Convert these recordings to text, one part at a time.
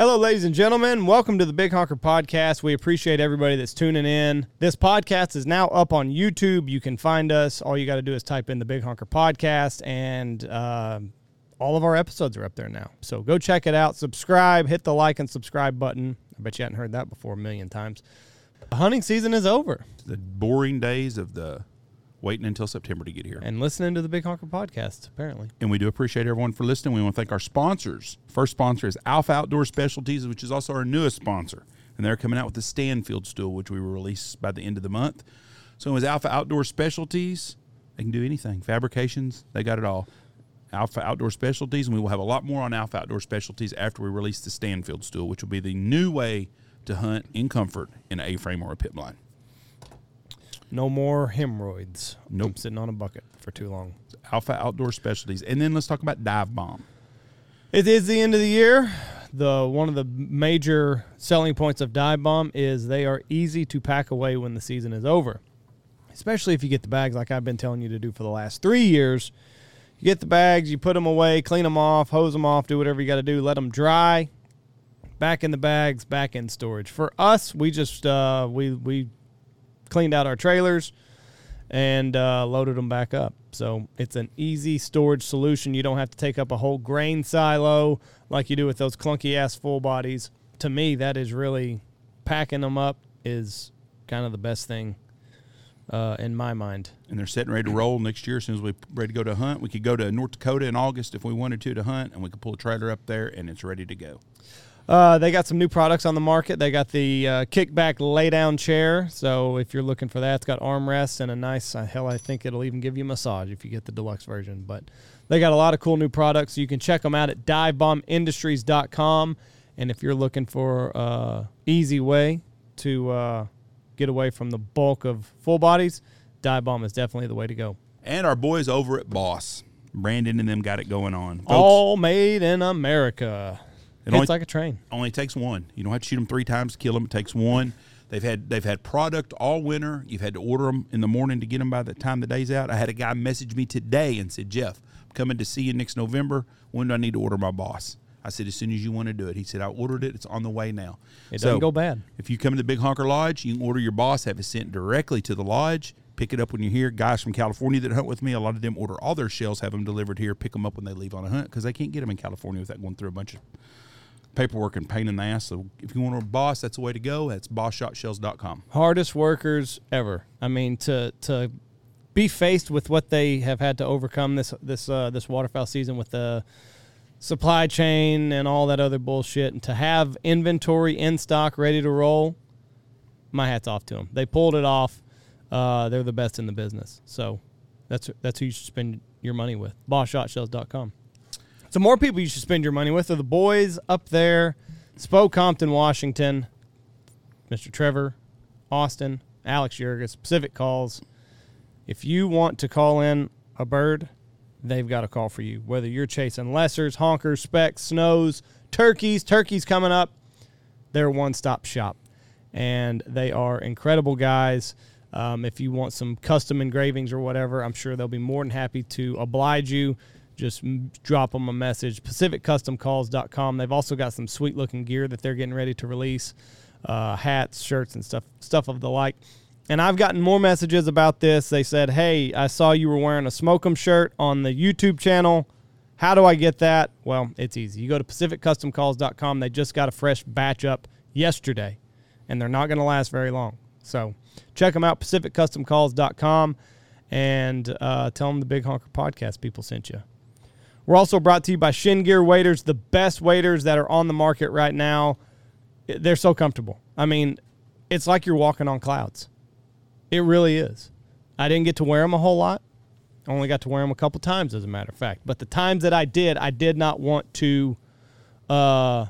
Hello, ladies and gentlemen. Welcome to the Big Honker Podcast. We appreciate everybody that's tuning in. This podcast is now up on YouTube. You can find us. All you got to do is type in the Big Honker Podcast, and uh, all of our episodes are up there now. So go check it out. Subscribe. Hit the like and subscribe button. I bet you hadn't heard that before a million times. The hunting season is over, The boring days of the waiting until September to get here. and listening to the Big Honker Podcast, apparently. And we do appreciate everyone for listening. We want to thank our sponsors. First sponsor is Alpha Outdoor Specialties, which is also our newest sponsor. And they're coming out with the Stanfield stool, which we will release by the end of the month. So it was Alpha Outdoor Specialties. They can do anything. Fabrications, they got it all. Alpha Outdoor Specialties, and we will have a lot more on Alpha Outdoor Specialties after we release the Stanfield stool, which will be the new way to hunt in comfort in A-frame or a pit blind. No more hemorrhoids. Nope. I'm sitting on a bucket for too long. Alpha Outdoor Specialties. And then let's talk about Dive Bomb. It is the end of the year. The one of the major selling points of Dive Bomb is they are easy to pack away when the season is over. Especially if you get the bags like I've been telling you to do for the last 3 years. You get the bags, you put them away, clean them off, hose them off, do whatever you got to do, let them dry. Back in the bags, back in storage. For us, we just uh, we we cleaned out our trailers and uh, loaded them back up. So it's an easy storage solution. You don't have to take up a whole grain silo like you do with those clunky ass full bodies. To me, that is really packing them up is kind of the best thing uh, in my mind. and they're setting ready to roll next year. As soon as we're ready to go to hunt, we could go to North Dakota in August if we wanted to to hunt, and we could pull a trailer up there, and it's ready to go. Uh, they got some new products on the market. They got the uh, kickback lay down chair. So if you're looking for that, it's got armrests and a nice, uh, hell, I think it'll even give you a massage if you get the deluxe version. But they got a lot of cool new products. You can check them out at divebombindustries.com. And if you're looking for uh, easy way to uh, get away from the bulk of full bodies, Dive Bomb is definitely the way to go. And our boys over at Boss, Brandon and them got it going on. Folks, All made in America. It It's only- like a train. only takes one. You don't have to shoot them three times to kill them. It takes one. They've had they've had product all winter. You've had to order them in the morning to get them by the time the day's out. I had a guy message me today and said, "Jeff, I'm coming to see you next November. When do I need to order my boss?" I said, "As soon as you want to do it." He said, "I ordered it. It's on the way now." It doesn't go bad. If you come to the Big Honker Lodge, you can order your boss, have it sent directly to the lodge. Pick it up when you're here. Guys from California that hunt with me, a lot of them order all their shells, have them delivered here, pick them up when they leave on a hunt because they can't get them in California without going through a bunch of paperwork and pain in the ass. So if you want a boss, that's the way to go. That's bosshotshells.com. hardest workers ever. I mean, to to be faced with what they have had to overcome this this uh, this waterfowl season with the supply chain and all that other bullshit, and to have inventory in stock ready to roll, my hats off to them. They pulled it off. Uh, they're the best in the business. So that's that's who you should spend your money with. BossShotShells.com. So more people you should spend your money with are the boys up there, Spoke Compton, Washington. Mr. Trevor, Austin, Alex Jurgis, Pacific Calls. If you want to call in a bird, they've got a call for you. Whether you're chasing lessers, honkers, specks, snows, turkeys, turkeys coming up, they're one stop shop. And they are incredible guys. Um, if you want some custom engravings or whatever, I'm sure they'll be more than happy to oblige you. Just drop them a message. PacificCustomCalls.com. They've also got some sweet looking gear that they're getting ready to release uh, hats, shirts, and stuff, stuff of the like. And I've gotten more messages about this. They said, "Hey, I saw you were wearing a Smoke'em shirt on the YouTube channel. How do I get that?" Well, it's easy. You go to PacificCustomCalls.com. They just got a fresh batch up yesterday, and they're not going to last very long. So check them out, PacificCustomCalls.com, and uh, tell them the Big Honker Podcast people sent you. We're also brought to you by Shin Gear Waders, the best waders that are on the market right now. They're so comfortable. I mean, it's like you're walking on clouds. It really is. I didn't get to wear them a whole lot. I only got to wear them a couple times, as a matter of fact. But the times that I did, I did not want to. Uh,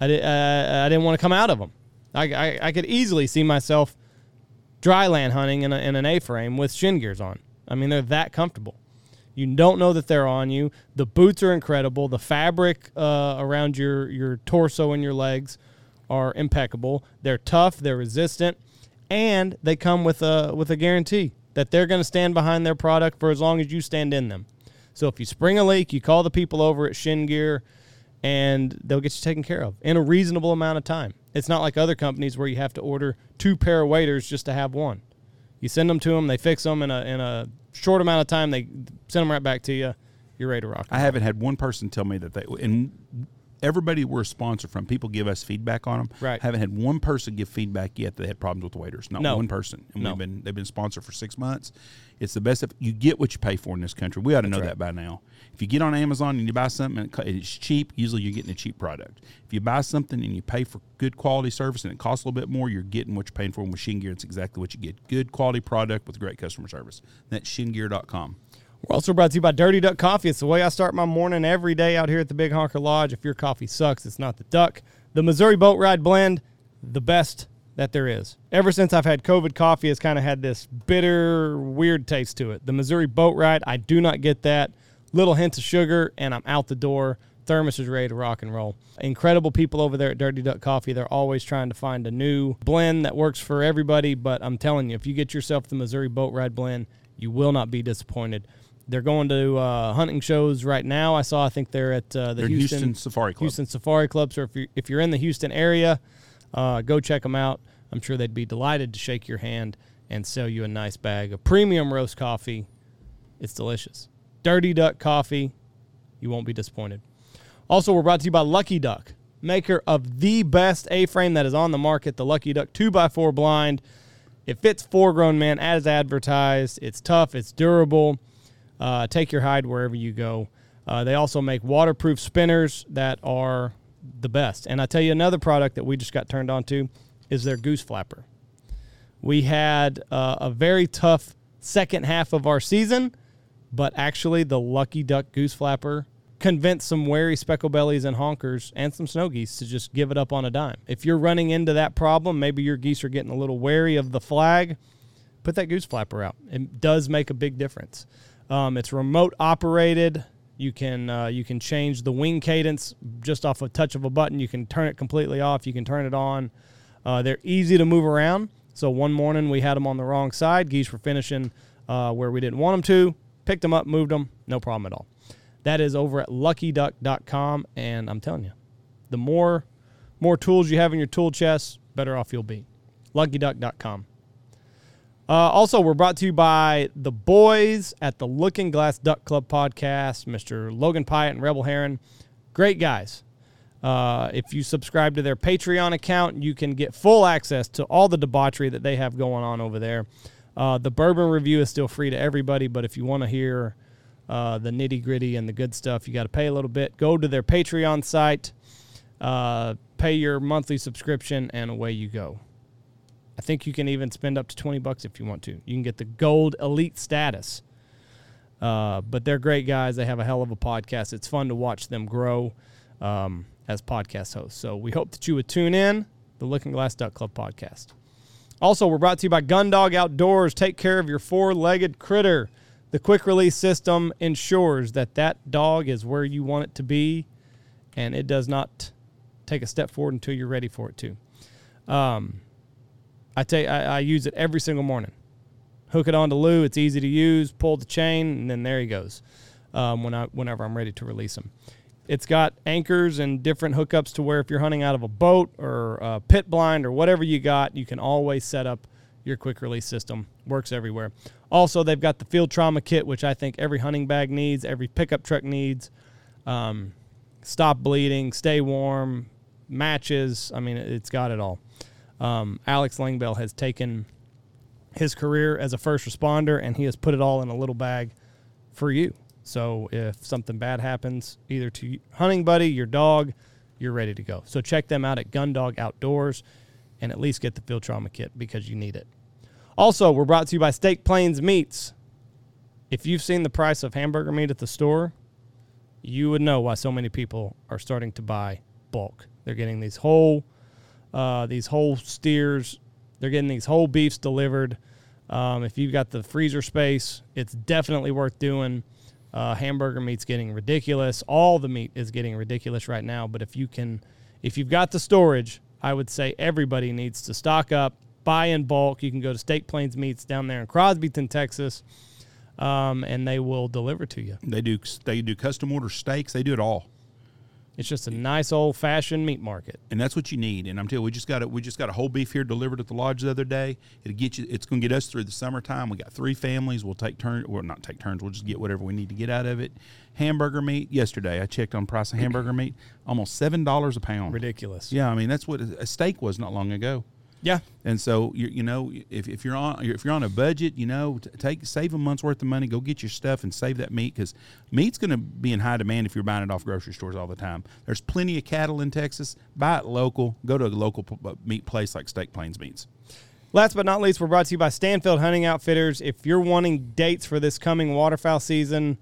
I did. Uh, I didn't want to come out of them. I, I, I could easily see myself dry land hunting in, a, in an A-frame with shin gears on. I mean, they're that comfortable. You don't know that they're on you. The boots are incredible. The fabric uh, around your your torso and your legs are impeccable. They're tough. They're resistant, and they come with a with a guarantee that they're going to stand behind their product for as long as you stand in them. So if you spring a leak, you call the people over at Shin Gear, and they'll get you taken care of in a reasonable amount of time. It's not like other companies where you have to order two pair of waders just to have one. You send them to them, they fix them in a in a short amount of time. They send them right back to you. You're ready to rock. I haven't had one person tell me that they and everybody we're a sponsor from, people give us feedback on them. Right. Haven't had one person give feedback yet that they had problems with the waiters. Not No. one person. And No. we've been they've been sponsored for six months. It's the best. Of, you get what you pay for in this country. We ought to know right. that by now. If you get on Amazon and you buy something and it's cheap, usually you're getting a cheap product. If you buy something and you pay for good quality service and it costs a little bit more, you're getting what you're paying for. Machine Gear, it's exactly what you get. Good quality product with great customer service. That's shingear.com. We're also brought to you by Dirty Duck Coffee. It's the way I start my morning every day out here at the Big Honker Lodge. If your coffee sucks, it's not the duck. The Missouri Boat Ride Blend, the best that there is. Ever since I've had COVID, coffee has kind of had this bitter, weird taste to it. The Missouri Boat Ride, I do not get that. Little hint of sugar, and I'm out the door. Thermos is ready to rock and roll. Incredible people over there at Dirty Duck Coffee. They're always trying to find a new blend that works for everybody. But I'm telling you, if you get yourself the Missouri Boat Ride blend, you will not be disappointed. They're going to uh, hunting shows right now. I saw. I think they're at uh, the They're Houston, Houston Safari Club. Houston Safari Club. So if you if you're in the Houston area, uh, go check them out. I'm sure they'd be delighted to shake your hand and sell you a nice bag of premium roast coffee. It's delicious. Dirty Duck Coffee. You won't be disappointed. Also, we're brought to you by Lucky Duck, maker of the best A-frame that is on the market, the Lucky Duck 2x4 blind. It fits four grown men as advertised. It's tough, it's durable. Uh, take your hide wherever you go. Uh, they also make waterproof spinners that are the best. And I tell you, another product that we just got turned on to is their goose flapper. We had uh, a very tough second half of our season, but actually, the Lucky Duck goose flapper convinced some wary speckle bellies and honkers and some snow geese to just give it up on a dime. If you're running into that problem, maybe your geese are getting a little wary of the flag, put that goose flapper out. It does make a big difference. Um, it's remote operated. You can uh, you can change the wing cadence just off a touch of a button. You can turn it completely off. You can turn it on. Uh, they're easy to move around. So one morning we had them on the wrong side. Geese were finishing uh, where we didn't want them to. Picked them up, moved them, no problem at all. That is over at luckyduck.com, and I'm telling you, the more more tools you have in your tool chest, better off you'll be. Luckyduck.com. Uh, also, we're brought to you by the boys at the Looking Glass Duck Club podcast, Mr. Logan Pyatt and Rebel Heron. Great guys. Uh, if you subscribe to their Patreon account, you can get full access to all the debauchery that they have going on over there. Uh, the bourbon review is still free to everybody, but if you want to hear uh, the nitty gritty and the good stuff, you got to pay a little bit. Go to their Patreon site, uh, pay your monthly subscription, and away you go. I think you can even spend up to 20 bucks if you want to. You can get the gold elite status. Uh, but they're great guys. They have a hell of a podcast. It's fun to watch them grow um, as podcast hosts. So we hope that you would tune in the Looking Glass Duck Club podcast. Also, we're brought to you by Gundog Outdoors. Take care of your four-legged critter. The quick release system ensures that that dog is where you want it to be, and it does not take a step forward until you're ready for it to. Um, I tell you, I, I use it every single morning. Hook it onto Lou. It's easy to use. Pull the chain, and then there he goes. Um, when I whenever I'm ready to release him, it's got anchors and different hookups to where if you're hunting out of a boat or a pit blind or whatever you got, you can always set up your quick release system. Works everywhere. Also, they've got the field trauma kit, which I think every hunting bag needs, every pickup truck needs. Um, stop bleeding, stay warm, matches. I mean, it's got it all. Um, Alex Langbell has taken his career as a first responder and he has put it all in a little bag for you. So if something bad happens, either to you- hunting buddy, your dog, you're ready to go. So check them out at Gundog Outdoors and at least get the field trauma kit because you need it. Also, we're brought to you by Steak Plains Meats. If you've seen the price of hamburger meat at the store, you would know why so many people are starting to buy bulk. They're getting these whole uh, these whole steers. They're getting these whole beefs delivered. Um, if you've got the freezer space, it's definitely worth doing. Uh, hamburger meat's getting ridiculous. All the meat is getting ridiculous right now. But if you can, if you've got the storage, I would say everybody needs to stock up, buy in bulk. You can go to Steak Plains Meats down there in Crosbyton, Texas, um, and they will deliver to you. They do they do custom order steaks. They do it all. It's just a nice old fashioned meat market. and that's what you need. And I'm telling you, we just got a, we just got a whole beef here delivered at the lodge the other day. It'll get you. It's going to get us through the summertime. We got three families. We'll take turns. Well, not take turns. We'll just get whatever we need to get out of it. Hamburger meat. Yesterday, I checked on price of hamburger meat. Almost seven dollars a pound. Ridiculous. Yeah, I mean that's what a steak was not long ago. Yeah. And so you, you know if, if you're on if you're on a budget, you know take save a month's worth of money, go get your stuff and save that meat because meat's going to be in high demand if you're buying it off grocery stores all the time. There's plenty of cattle in Texas. Buy it local. Go to a local meat place like Steak Plains Meats. Last but not least, we're brought to you by Stanfield Hunting Outfitters. If you're wanting dates for this coming waterfowl season,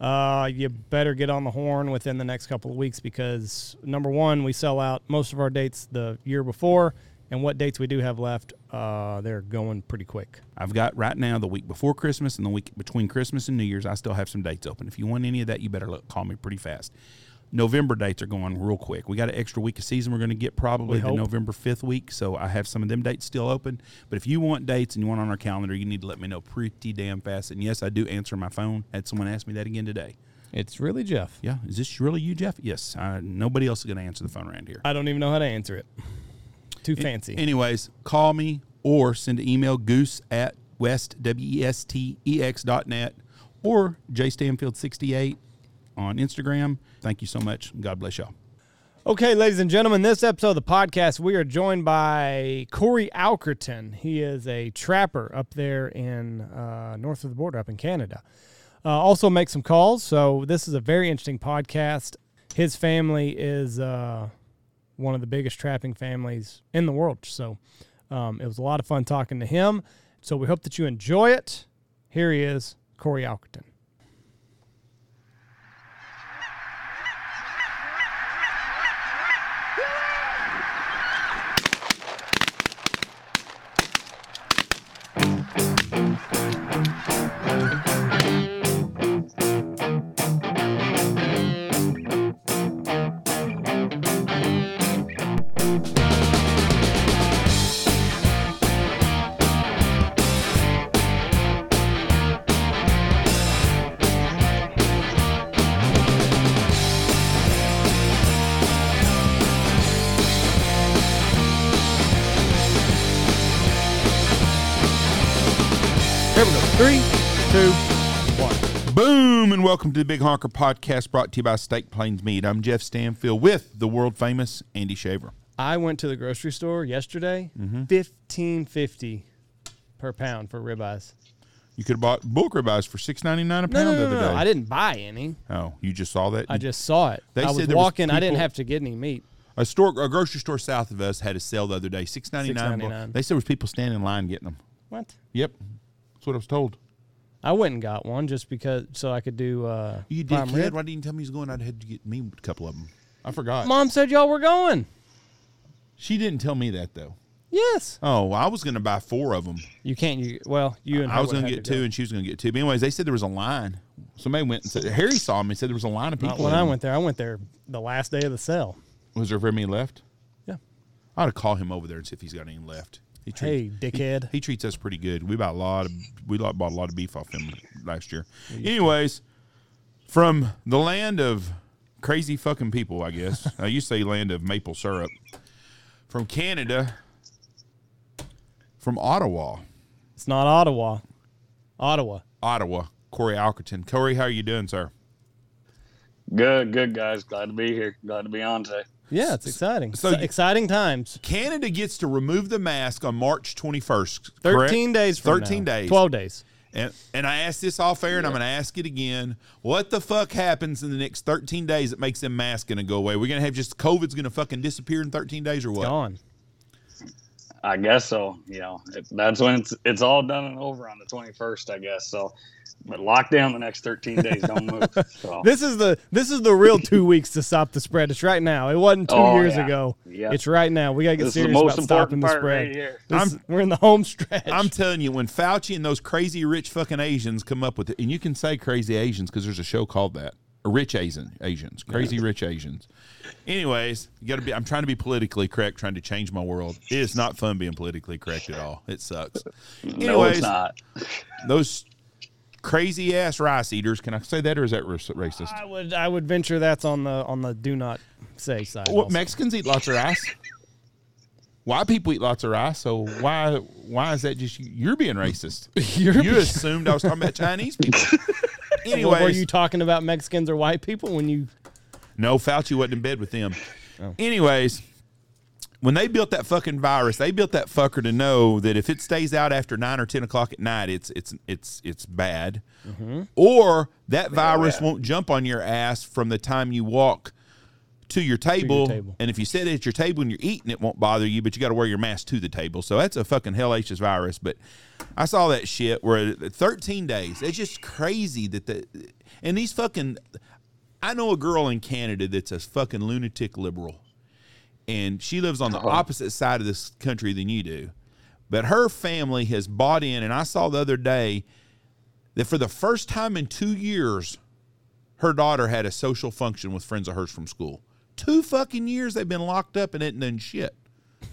uh, you better get on the horn within the next couple of weeks because number one, we sell out most of our dates the year before, and what dates we do have left, uh, they're going pretty quick. I've got right now the week before Christmas and the week between Christmas and New Year's. I still have some dates open. If you want any of that, you better look, call me pretty fast. November dates are going real quick. We got an extra week of season we're going to get probably We the hope. November 5th week. So I have some of them dates still open. But if you want dates and you want on our calendar, you need to let me know pretty damn fast. And yes, I do answer my phone. Had someone ask me that again today. It's really Jeff. Yeah, is this really you, Jeff? Yes. Uh, nobody else is going to answer the phone around here. I don't even know how to answer it. Too fancy. Anyways, call me or send an email goose at west w e s t e x dot net or jstanfield68 on Instagram. Thank you so much. God bless y'all. Okay, ladies and gentlemen, this episode of the podcast, we are joined by Cory Alkerton. He is a trapper up there in uh, north of the border, up in Canada. Uh, also makes some calls, so this is a very interesting podcast. His family is uh, one of the biggest trapping families in the world, so um, it was a lot of fun talking to him. So we hope that you enjoy it. Here he is, Cory Alkerton. Welcome to the Big Honker Podcast brought to you by Steak Plains Meat. I'm Jeff Stanfield with the world famous Andy Shaver. I went to the grocery store yesterday. Mm-hmm. Fifteen fifty per pound for ribeyes. You could have bought bulk ribeyes for six ninety nine a No, pound no, the other no, day. I didn't buy any. oh, you just saw that? I just saw it. They I said was walking. I didn't have to get any meat. a store, a grocery store south of us had a sale the other day, six ninety nine. $6.99. They said there was people standing in line getting them. What? Yep, that's what I was told. I went and got one just because so I could do. Uh, You prime dickhead! rib. Why didn't you tell me you was going? I'd had to get me a couple of them. I forgot. Mom said y'all were going. She didn't tell me that though. Yes. Oh, well, I was going to buy four of them. You can't. You well, you and I her was going to get two, go. and she was going to get two. But anyways, they said there was a line. Somebody went and said Harry saw me. Said there was a line of people. Not when I went there. I went there the last day of the sale. Was there very many left? Yeah. I ought to call him over there and see if he's got any left. He Hey, dickhead. He, he treats us pretty good. We bought a lot of we bought a lot of beef off him last year. Anyways, from the land of crazy fucking people, I guess. I used to say land of maple syrup. From Canada, from Ottawa, It's not Ottawa. Ottawa. Ottawa, Cory Alkerton. Cory, how are you doing, sir? Good, good guys. Glad to be here. Glad to be on today. Yeah, it's exciting. so So exciting times. Canada gets to remove the mask on March 21st. correct? Thirteen days. From 13 now. days. Twelve days. And, and I asked this off air, and I'm going to ask it again. What the fuck happens in the next 13 days that makes them masks going to go away? We're going to have just COVID's going to fucking disappear in 13 days or what? Gone. I guess so. You know, it, that's when it's it's all done and over on the 21st, I guess. So, but lock down the next 13 days. Don't move. So, This is the this is the real two weeks to stop the spread. It's right now. It wasn't two Oh, years yeah. ago. Yeah. It's right now. We gotta get this serious most about stopping the spread. right. This I'm- is- we're in the home stretch. I'm telling you, when Fauci and those crazy rich fucking Asians come up with it, and you can say crazy Asians because there's a show called that. Rich Asian Asians, crazy rich Asians. Anyways, you got to be. I'm trying to be politically correct, trying to change my world. It is not fun being politically correct at all. It sucks. No, it's not. those crazy ass rice eaters. Can I say that, or is that racist? I would I would venture that's on the on the do not. say side. Well. Mexicans eat lots of rice. Why people eat lots of rice. So why why is that just you? You're being racist. You're you assumed I was talking about Chinese people. Well, were you talking about Mexicans or white people when you? no, Fauci wasn't in bed with them. Oh. Anyways, when they built that fucking virus, they built that fucker to know that if it stays out after nine or ten o'clock at night, it's it's it's it's bad, Mm-hmm. or that virus won't jump on your ass from the time you walk to your table. table. And if you sit at your table and you're eating, it won't bother you, but you got to wear your mask to the table. So that's a fucking hellacious virus. But I saw that shit where 13 days. It's just crazy that the and these fucking. I know a girl in Canada that's a fucking lunatic liberal, and she lives on the opposite side of this country than you do. But her family has bought in, and I saw the other day that for the first time in two years, her daughter had a social function with friends of hers from school. Two fucking years they've been locked up and it done shit.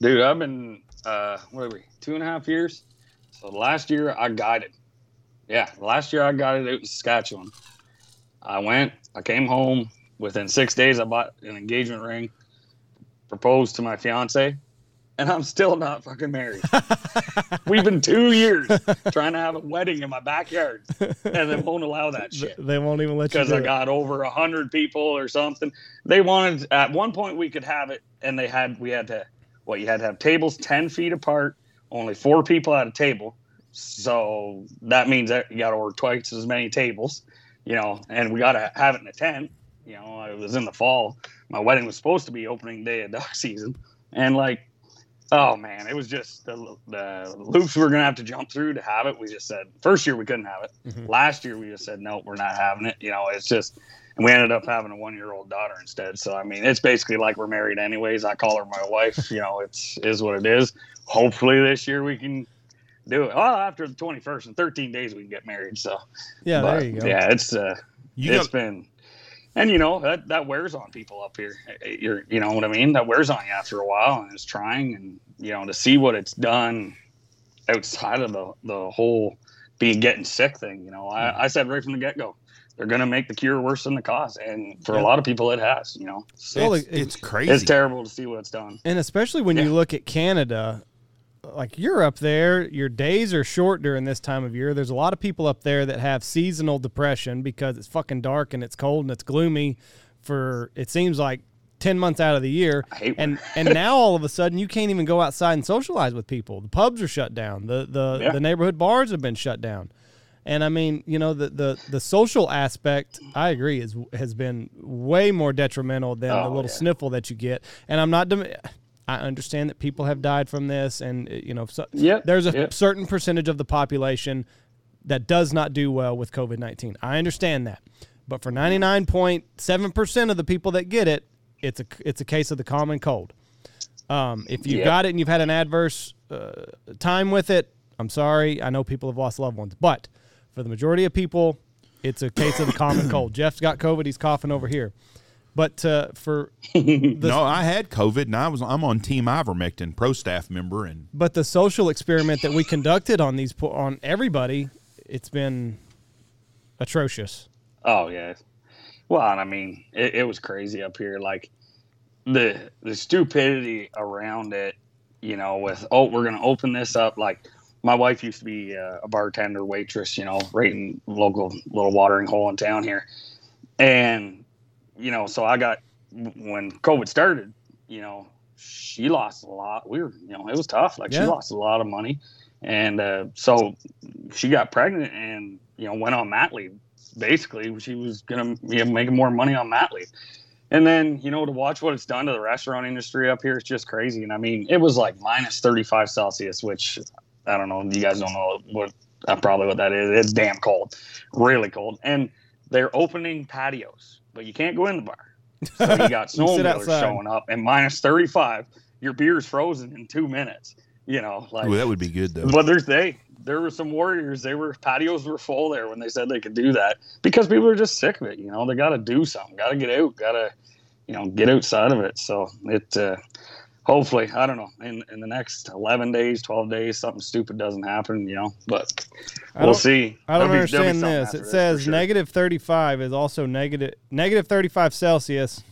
Dude, I've been uh what are we, two and a half years? So last year I guided. Yeah, last year I guided out in Saskatchewan. I went, I came home. Within six days I bought an engagement ring, proposed to my fiance, and I'm still not fucking married. We've been two years trying to have a wedding in my backyard, and they won't allow that shit They won't even let you. because I it. got over a hundred people or something. They wanted at one point we could have it, and they had we had to what you had to have tables ten feet apart, only four people at a table. So that means that you got to order twice as many tables, you know, and we got to have it in a tent. You know, it was in the fall. My wedding was supposed to be opening day of duck season, and like, oh man, it was just the, the loops we are gonna have to jump through to have it. We just said first year we couldn't have it. Mhm. Last year we just said no, we're not having it. You know, it's just, and we ended up having a one-year-old daughter instead. So I mean, it's basically like we're married anyways. I call her my wife. You know, it's is what it is. Hopefully this year we can do it. Well, after the 21st in 13 days we can get married. So Yeah, but, there you go. Yeah, it's uh, You it's got been, and you know that that wears on people up here. You're, you know what I mean? That wears on you after a while, and it's trying, and you know to see what it's done outside of the the whole being getting sick thing. You know, I, I said right from the get go, they're gonna make the cure worse than the cause, and for Yeah. a lot of people, it has. You know, so Well, it's, it- it's crazy. it's terrible to see what it's done. And especially when you look at Canada, like you're up there, your days are short during this time of year. There's a lot of people up there that have seasonal depression because it's fucking dark and it's cold and it's gloomy for it seems like 10 months out of the year. I hate And and now all of a sudden you can't even go outside and socialize with people. The pubs are shut down. The the Yeah. the neighborhood bars have been shut down. And I mean, you know, the the the social aspect, I agree, is has been way more detrimental than the Oh, little yeah. sniffle that you get. And I'm not. Dem- I understand that people have died from this, and uh, you know, so Yep, there's a yep. certain percentage of the population that does not do well with COVID nineteen. I understand that, but for ninety nine point seven percent of the people that get it, it's a it's a case of the common cold. Um, if you've Yep. got it and you've had an adverse uh, time with it, I'm sorry. I know people have lost loved ones, but for the majority of people, it's a case of the common cold. Jeff's got COVID; he's coughing over here. But uh, for no, I had COVID and I was I'm on Team Ivermectin, pro staff member, and but the social experiment that we conducted on these on everybody, it's been atrocious. Oh yeah. Well, and I mean, it, it was crazy up here. Like the the stupidity around it. You know, with oh, we're gonna open this up. Like my wife used to be uh, a bartender, waitress. You know, right in local little watering hole in town here, and you know, so I got when COVID started. You know, she lost a lot. We were, you know, it was tough. Like Yeah. she lost a lot of money, and uh, so she got pregnant and you know went on mat leave basically she was gonna be making more money on mat leave and then you know to watch what it's done to the restaurant industry up here is just crazy and i mean it was like minus 35 celsius which i don't know you guys don't know what uh, probably what that is it's damn cold really cold and they're opening patios but you can't go in the bar so you got You sit snowmobilers outside. showing up and minus 35 your beer's frozen in two minutes you know like Ooh, that would be good though. but there's they there were some warriors. They were patios were full there when they said they could do that because people are just sick of it. You know, they got to do something, got to get out, got to you know get outside of it. So it, uh, hopefully, I don't know, in in the next eleven days, twelve days, something stupid doesn't happen, you know. But we'll don't- see. I don't There'll be- understand something this. It for says sure. negative 35 is also negative negative 35 Celsius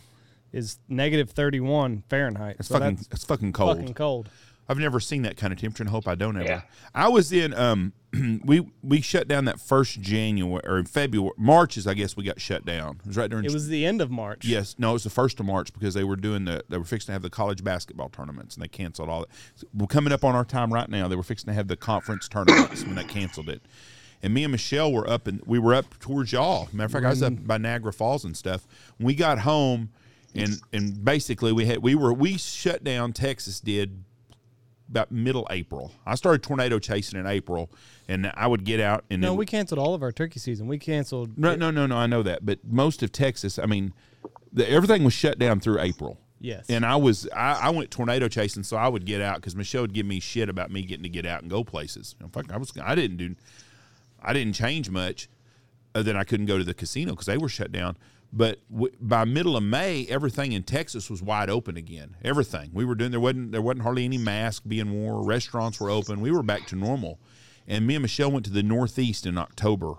is negative 31 Fahrenheit. It's So fucking that's it's fucking cold. fucking cold. I've never seen that kind of temperature and hope I don't ever. Yeah. I was in um we we shut down that first January or in February March is I guess we got shut down. It was right during It was the end of March. Yes, no, it was the first of March because they were doing the they were fixing to have the college basketball tournaments and they canceled all that. So we're coming up on our time right now. They were fixing to have the conference tournaments when they canceled it. And me and Michelle were up and we were up towards y'all. Matter of fact, I was up by Niagara Falls and stuff. When we got home and and basically we had we were we shut down Texas did about middle April. I started tornado chasing in April and I would get out and No, we canceled all of our turkey season. We canceled. no, no, no, no. I know that, but most of Texas, I mean, the, everything was shut down through April. Yes. And I was, I, I went tornado chasing, so I would get out because Michelle would give me shit about me getting to get out and go places. In fact, I was, I didn't do, I didn't change much, other than I couldn't go to the casino because they were shut down. But w- by middle of May, everything in Texas was wide open again. Everything we were doing, there wasn't, there wasn't hardly any mask being worn. Restaurants were open. We were back to normal. And me and Michelle went to the Northeast in October.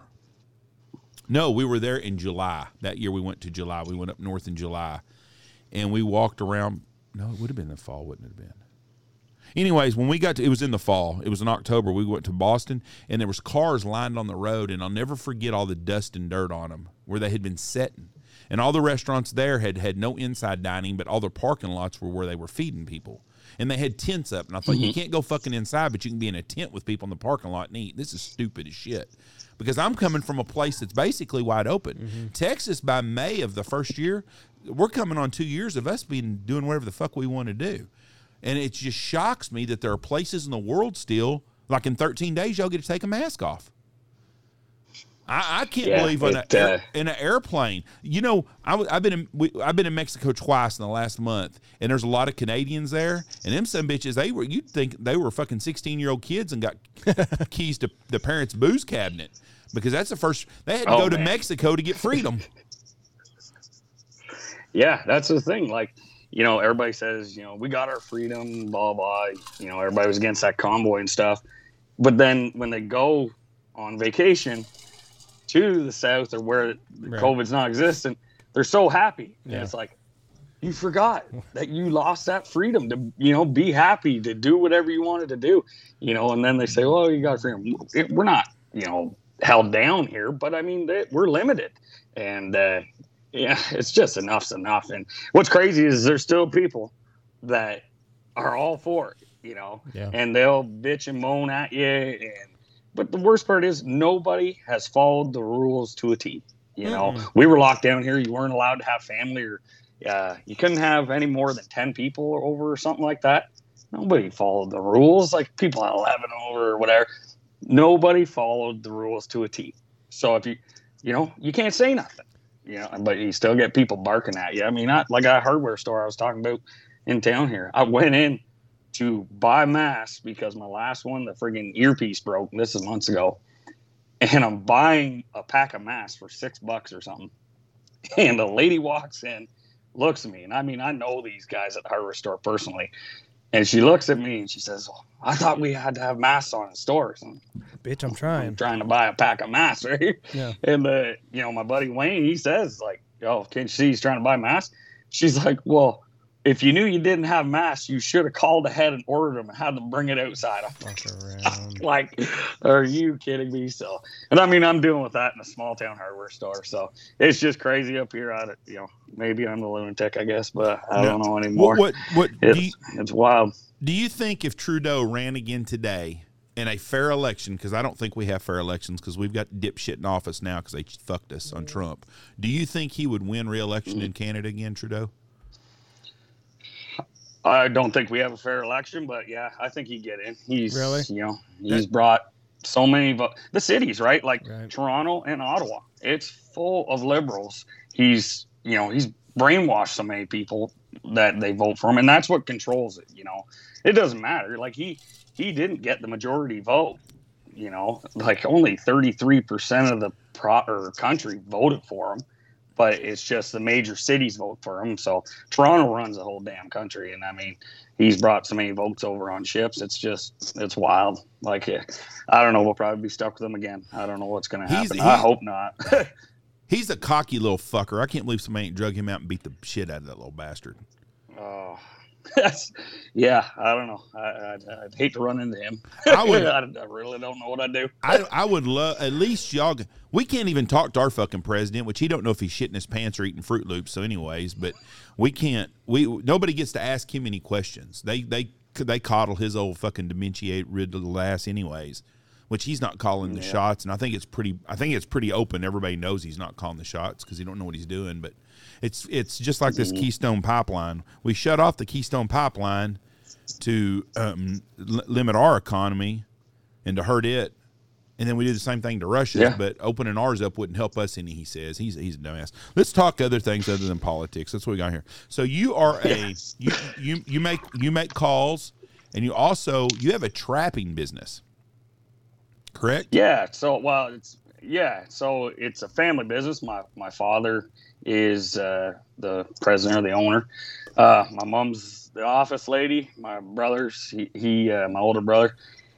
No, we were there in July. That year we went to July. We went up north in July and we walked around. No, it would have been the fall, wouldn't it have been? Anyways, when we got to, it was in the fall. It was in October. We went to Boston, and there was cars lined on the road, and I'll never forget all the dust and dirt on them where they had been setting. And all the restaurants there had had no inside dining, but all their parking lots were where they were feeding people. And they had tents up, and I thought you mm-hmm. can't go fucking inside, but you can be in a tent with people in the parking lot and eat. This is stupid as shit. Because I'm coming from a place that's basically wide open. Mm-hmm. Texas, by May of the first year, we're coming on two years of us being doing whatever the fuck we want to do. And it just shocks me that there are places in the world still, like in 13 days, y'all get to take a mask off. I, I can't Yeah, believe in, it, a, air- uh, in an airplane. You know, I, I've been in we, I've been in Mexico twice in the last month, and there's a lot of Canadians there. And them some bitches, they were you'd think they were fucking 16 year old kids and got keys to the parents' booze cabinet because that's the first they had to Oh, go to man. Mexico to get freedom. yeah, that's the thing. Like, you know, everybody says, you know, we got our freedom, blah blah. You know, everybody was against that convoy and stuff. But then when they go on vacation to the south or where Right. COVID's not existent, they're so happy. Yeah. And it's like, you forgot that you lost that freedom to, you know, be happy to do whatever you wanted to do, you know. And then they say, "Well, you got freedom." We're not, you know, held down here, but I mean, they, we're limited, and uh, yeah, it's just enough's enough. And what's crazy is there's still people that are all for it, you know, Yeah. and they'll bitch and moan at you. And but the worst part is nobody has followed the rules to a T. You know, Mm-mm. we were locked down here. You weren't allowed to have family, or uh, you couldn't have any more than ten people over, or something like that. Nobody followed the rules. Like people had eleven over or whatever. Nobody followed the rules to a T. So if you, you know, you can't say nothing. You know, but you still get people barking at you. I mean, not like a hardware store I was talking about in town here. I went in to buy masks because my last one, the friggin' earpiece broke. This is months ago. And I'm buying a pack of masks for six bucks or something. And the lady walks in, looks at me, and I mean, I know these guys at the hardware store personally. And she looks at me and she says, oh, I thought we had to have masks on in stores. I'm Bitch, I'm I'm trying. trying to buy a pack of masks, right? Yeah. And uh, you know, my buddy Wayne, he says like, "Oh, can't you see he's trying to buy masks?" She's like, "Well, if you knew you didn't have masks, you should have called ahead and ordered them and had them bring it outside." I'm like, "Are you kidding me?" So, and I mean, I'm dealing with that in a small town hardware store, so it's just crazy up here. I, don't- you know, maybe I'm the lunatic, I guess, but I don't know anymore. What what, what It's, you, it's wild. Do you think if Trudeau ran again today in a fair election, because I don't think we have fair elections because we've got dipshit in office now because they fucked us on mm. Trump, do you think he would win re-election mm. in Canada again, Trudeau? I don't think we have a fair election, but yeah, I think he'd get in. He's Really? you know, he's brought so many vo- the cities, right? Like Right. Toronto and Ottawa. It's full of liberals. He's you know, he's brainwashed so many people that they vote for him and that's what controls it, you know. It doesn't matter. Like he he didn't get the majority vote. You know, like only 33% of the pro or country voted for him. But it's just the major cities vote for him. So Toronto runs the whole damn country, and I mean, he's brought so many votes over on ships. It's just it's wild. Like eh, I don't know. We'll probably be stuck with him again. I don't know what's going to happen. He's- I hope not. He's a cocky little fucker. I can't believe somebody ain't drug him out and beat the shit out of that little bastard. oh. Yeah, I don't know. I, I, I'd hate to run into him. I would- I, I really don't know what I'd do. I, I would love at least y'all. We can't even talk to our fucking president, which he don't know if he's shitting his pants or eating Fruit Loops. So, anyways, but we can't. We nobody gets to ask him any questions. They they they coddle his old fucking dementia riddled ass, anyways. Which he's not calling the shots, and I think it's pretty. I think it's pretty open. Everybody knows he's not calling the shots because he don't know what he's doing. But it's it's just like this Keystone Pipeline. We shut off the Keystone Pipeline to um, l- limit our economy and to hurt it. And then we do the same thing to Russia, Yeah. but opening ours up wouldn't help us any. He says he's he's a dumbass. Let's talk other things other than politics. That's what we got here. So you are a you you you make you make calls, and you also you have a trapping business, correct? Yeah. So, well, it's yeah. So it's a family business. My my father is uh, the president or the owner. Uh, my mom's the office lady. My brother's he, he uh, my older brother.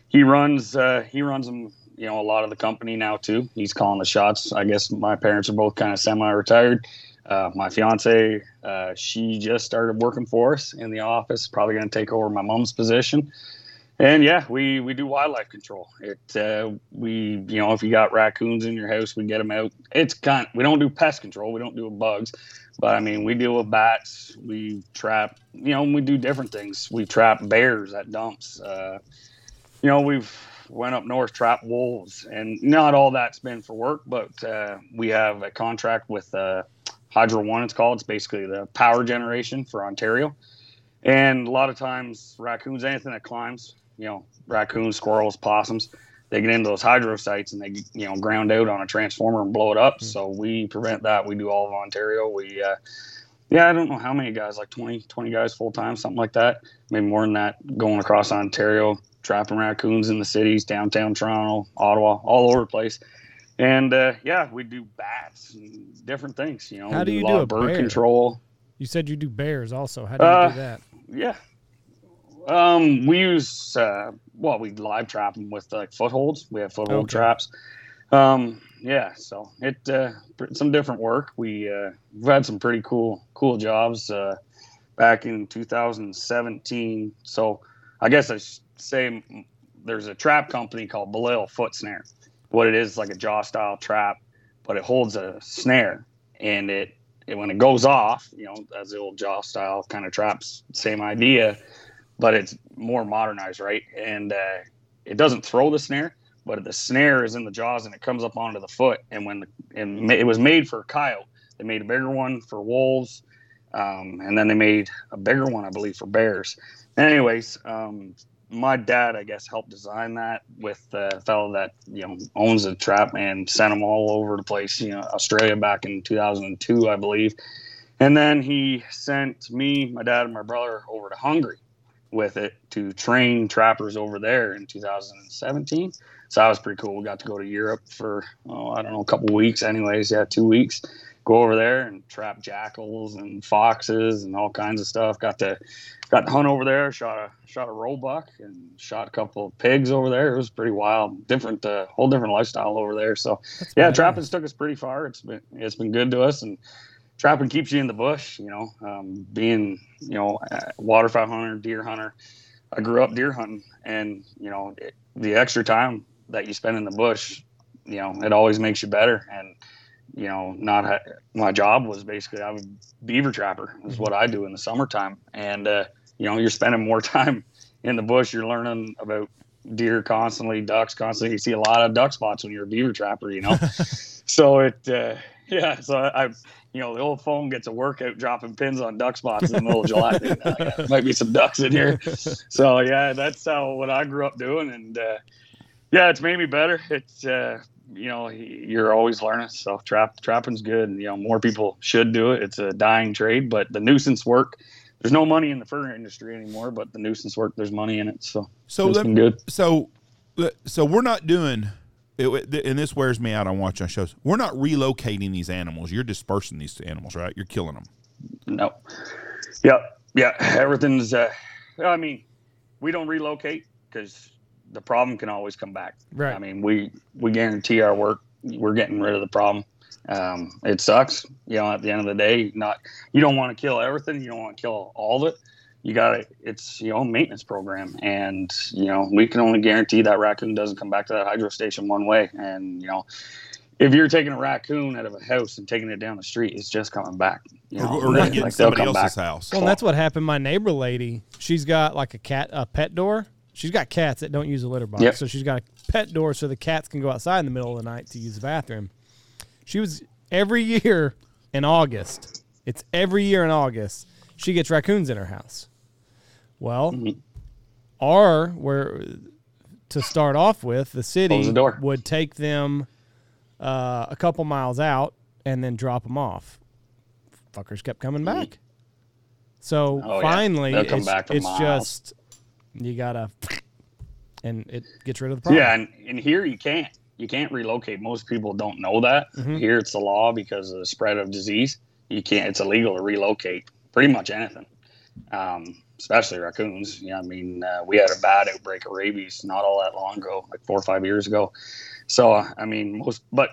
He runs uh, he runs them. You know a lot of the company now too. He's calling the shots. I guess my parents are both kind of semi-retired. Uh, my fiance, uh, she just started working for us in the office. Probably going to take over my mom's position. And yeah, we we do wildlife control. It uh, we you know if you got raccoons in your house, we get them out. It's kind. We don't do pest control. We don't do bugs, but I mean we deal with bats. We trap. You know we do different things. We trap bears at dumps. Uh, you know we've went up north trap wolves, and not all that's been for work, but uh, we have a contract with uh, Hydro One. It's called. It's basically the power generation for Ontario. And a lot of times, raccoons, anything that climbs, you know, raccoons, squirrels, possums, they get into those hydro sites and they, you know, ground out on a transformer and blow it up. So we prevent that. We do all of Ontario. We, uh, yeah, I don't know how many guys, like 20, 20 guys full time, something like that. Maybe more than that, going across Ontario, trapping raccoons in the cities, downtown Toronto, Ottawa, all over the place. And uh, yeah, we do bats and different things. You know, How we do you a lot do a bird bear? control. You said you do bears also. How do you Uh, do that? Yeah. Um, we use uh, well, we live trap them with like footholds. We have foothold Okay. traps. Um, yeah, so it uh, some different work. We uh, we've had some pretty cool cool jobs uh, back in 2017. So I guess I should say there's a trap company called Belisle Foot Snare. What it is is like a jaw style trap, but it holds a snare, and it, it when it goes off, you know, as the old jaw style kind of traps, same idea, but it's more modernized, right? And uh, it doesn't throw the snare, but the snare is in the jaws and it comes up onto the foot. And when the, and it was made for a coyote, they made a bigger one for wolves, um, and then they made a bigger one, I believe, for bears. Anyways, um, my dad, I guess, helped design that with the fellow that you know owns the trap and sent them all over the place. You know, Australia back in 2002, I believe. And then he sent me, my dad, and my brother over to Hungary with it to train trappers over there in 2017. So that was pretty cool. We got to go to Europe for, oh, I don't know, a couple weeks, anyways. Yeah, two weeks. Go over there and trap jackals and foxes and all kinds of stuff. Got to got to hunt over there. Shot a shot a roebuck and shot a couple of pigs over there. It was pretty wild. Different, uh, whole different lifestyle over there. So That's yeah, badass. trapping's took us pretty far. It's been it's been good to us, and trapping keeps you in the bush. You know, um, being you know waterfowl hunter, deer hunter. I grew up deer hunting, and you know it, the extra time that you spend in the bush, you know, it always makes you better. And you know, not ha- my job was basically I'm a beaver trapper is what I do in the summertime, and uh, you know, you're spending more time in the bush. You're learning about deer constantly, ducks constantly. You see a lot of duck spots when you're a beaver trapper, you know. so it, uh, yeah. So I, I, you know, the old phone gets a workout dropping pins on duck spots in the middle of July. Uh, yeah, might be some ducks in here. So yeah, that's how what I grew up doing, and uh, yeah, it's made me better. It's uh, you know, you're always learning. So trap trapping's good. And, you know, more people should do it. It's a dying trade, but the nuisance work. There's no money in the fur industry anymore, but the nuisance work, there's money in it. So So it's let, been good. so so we're not doing it, it- and this wears me out on watching shows. We're not relocating these animals. You're dispersing these animals, right? You're killing them. No. Yeah, Yeah. Everything's. Uh, I mean, we don't relocate because the problem can always come back. Right. I mean, we we guarantee our work. We're getting rid of the problem. Um, it sucks. You know, at the end of the day, not you don't want to kill everything. You don't want to kill all of it. You got to. It's your own maintenance program, and you know we can only guarantee that raccoon doesn't come back to that hydro station one way. And you know, if you're taking a raccoon out of a house and taking it down the street, it's just coming back. You know, or, or going to like, they'll somebody else's back. house. Well, and that's what happened. My neighbor lady, she's got like a cat, a pet door. She's got cats that don't use a litter box, Yep. so she's got a pet door so the cats can go outside in the middle of the night to use the bathroom. She was every year in August. It's every year in August. She gets raccoons in her house. Well, Mhm. our where to start off with, the city the would take them uh, a couple miles out and then drop them off. Fuckers kept coming back. So Oh, finally, come it's, it's just you gotta, and it gets rid of the problem. Yeah, and, and here you can't. You can't relocate. Most people don't know that. Mhm. Here it's the law because of the spread of disease. You can't. It's illegal to relocate pretty much anything, um, especially raccoons. Yeah, I mean, uh, we had a bad outbreak of rabies not all that long ago, like four or five years ago. So uh, I mean, most but.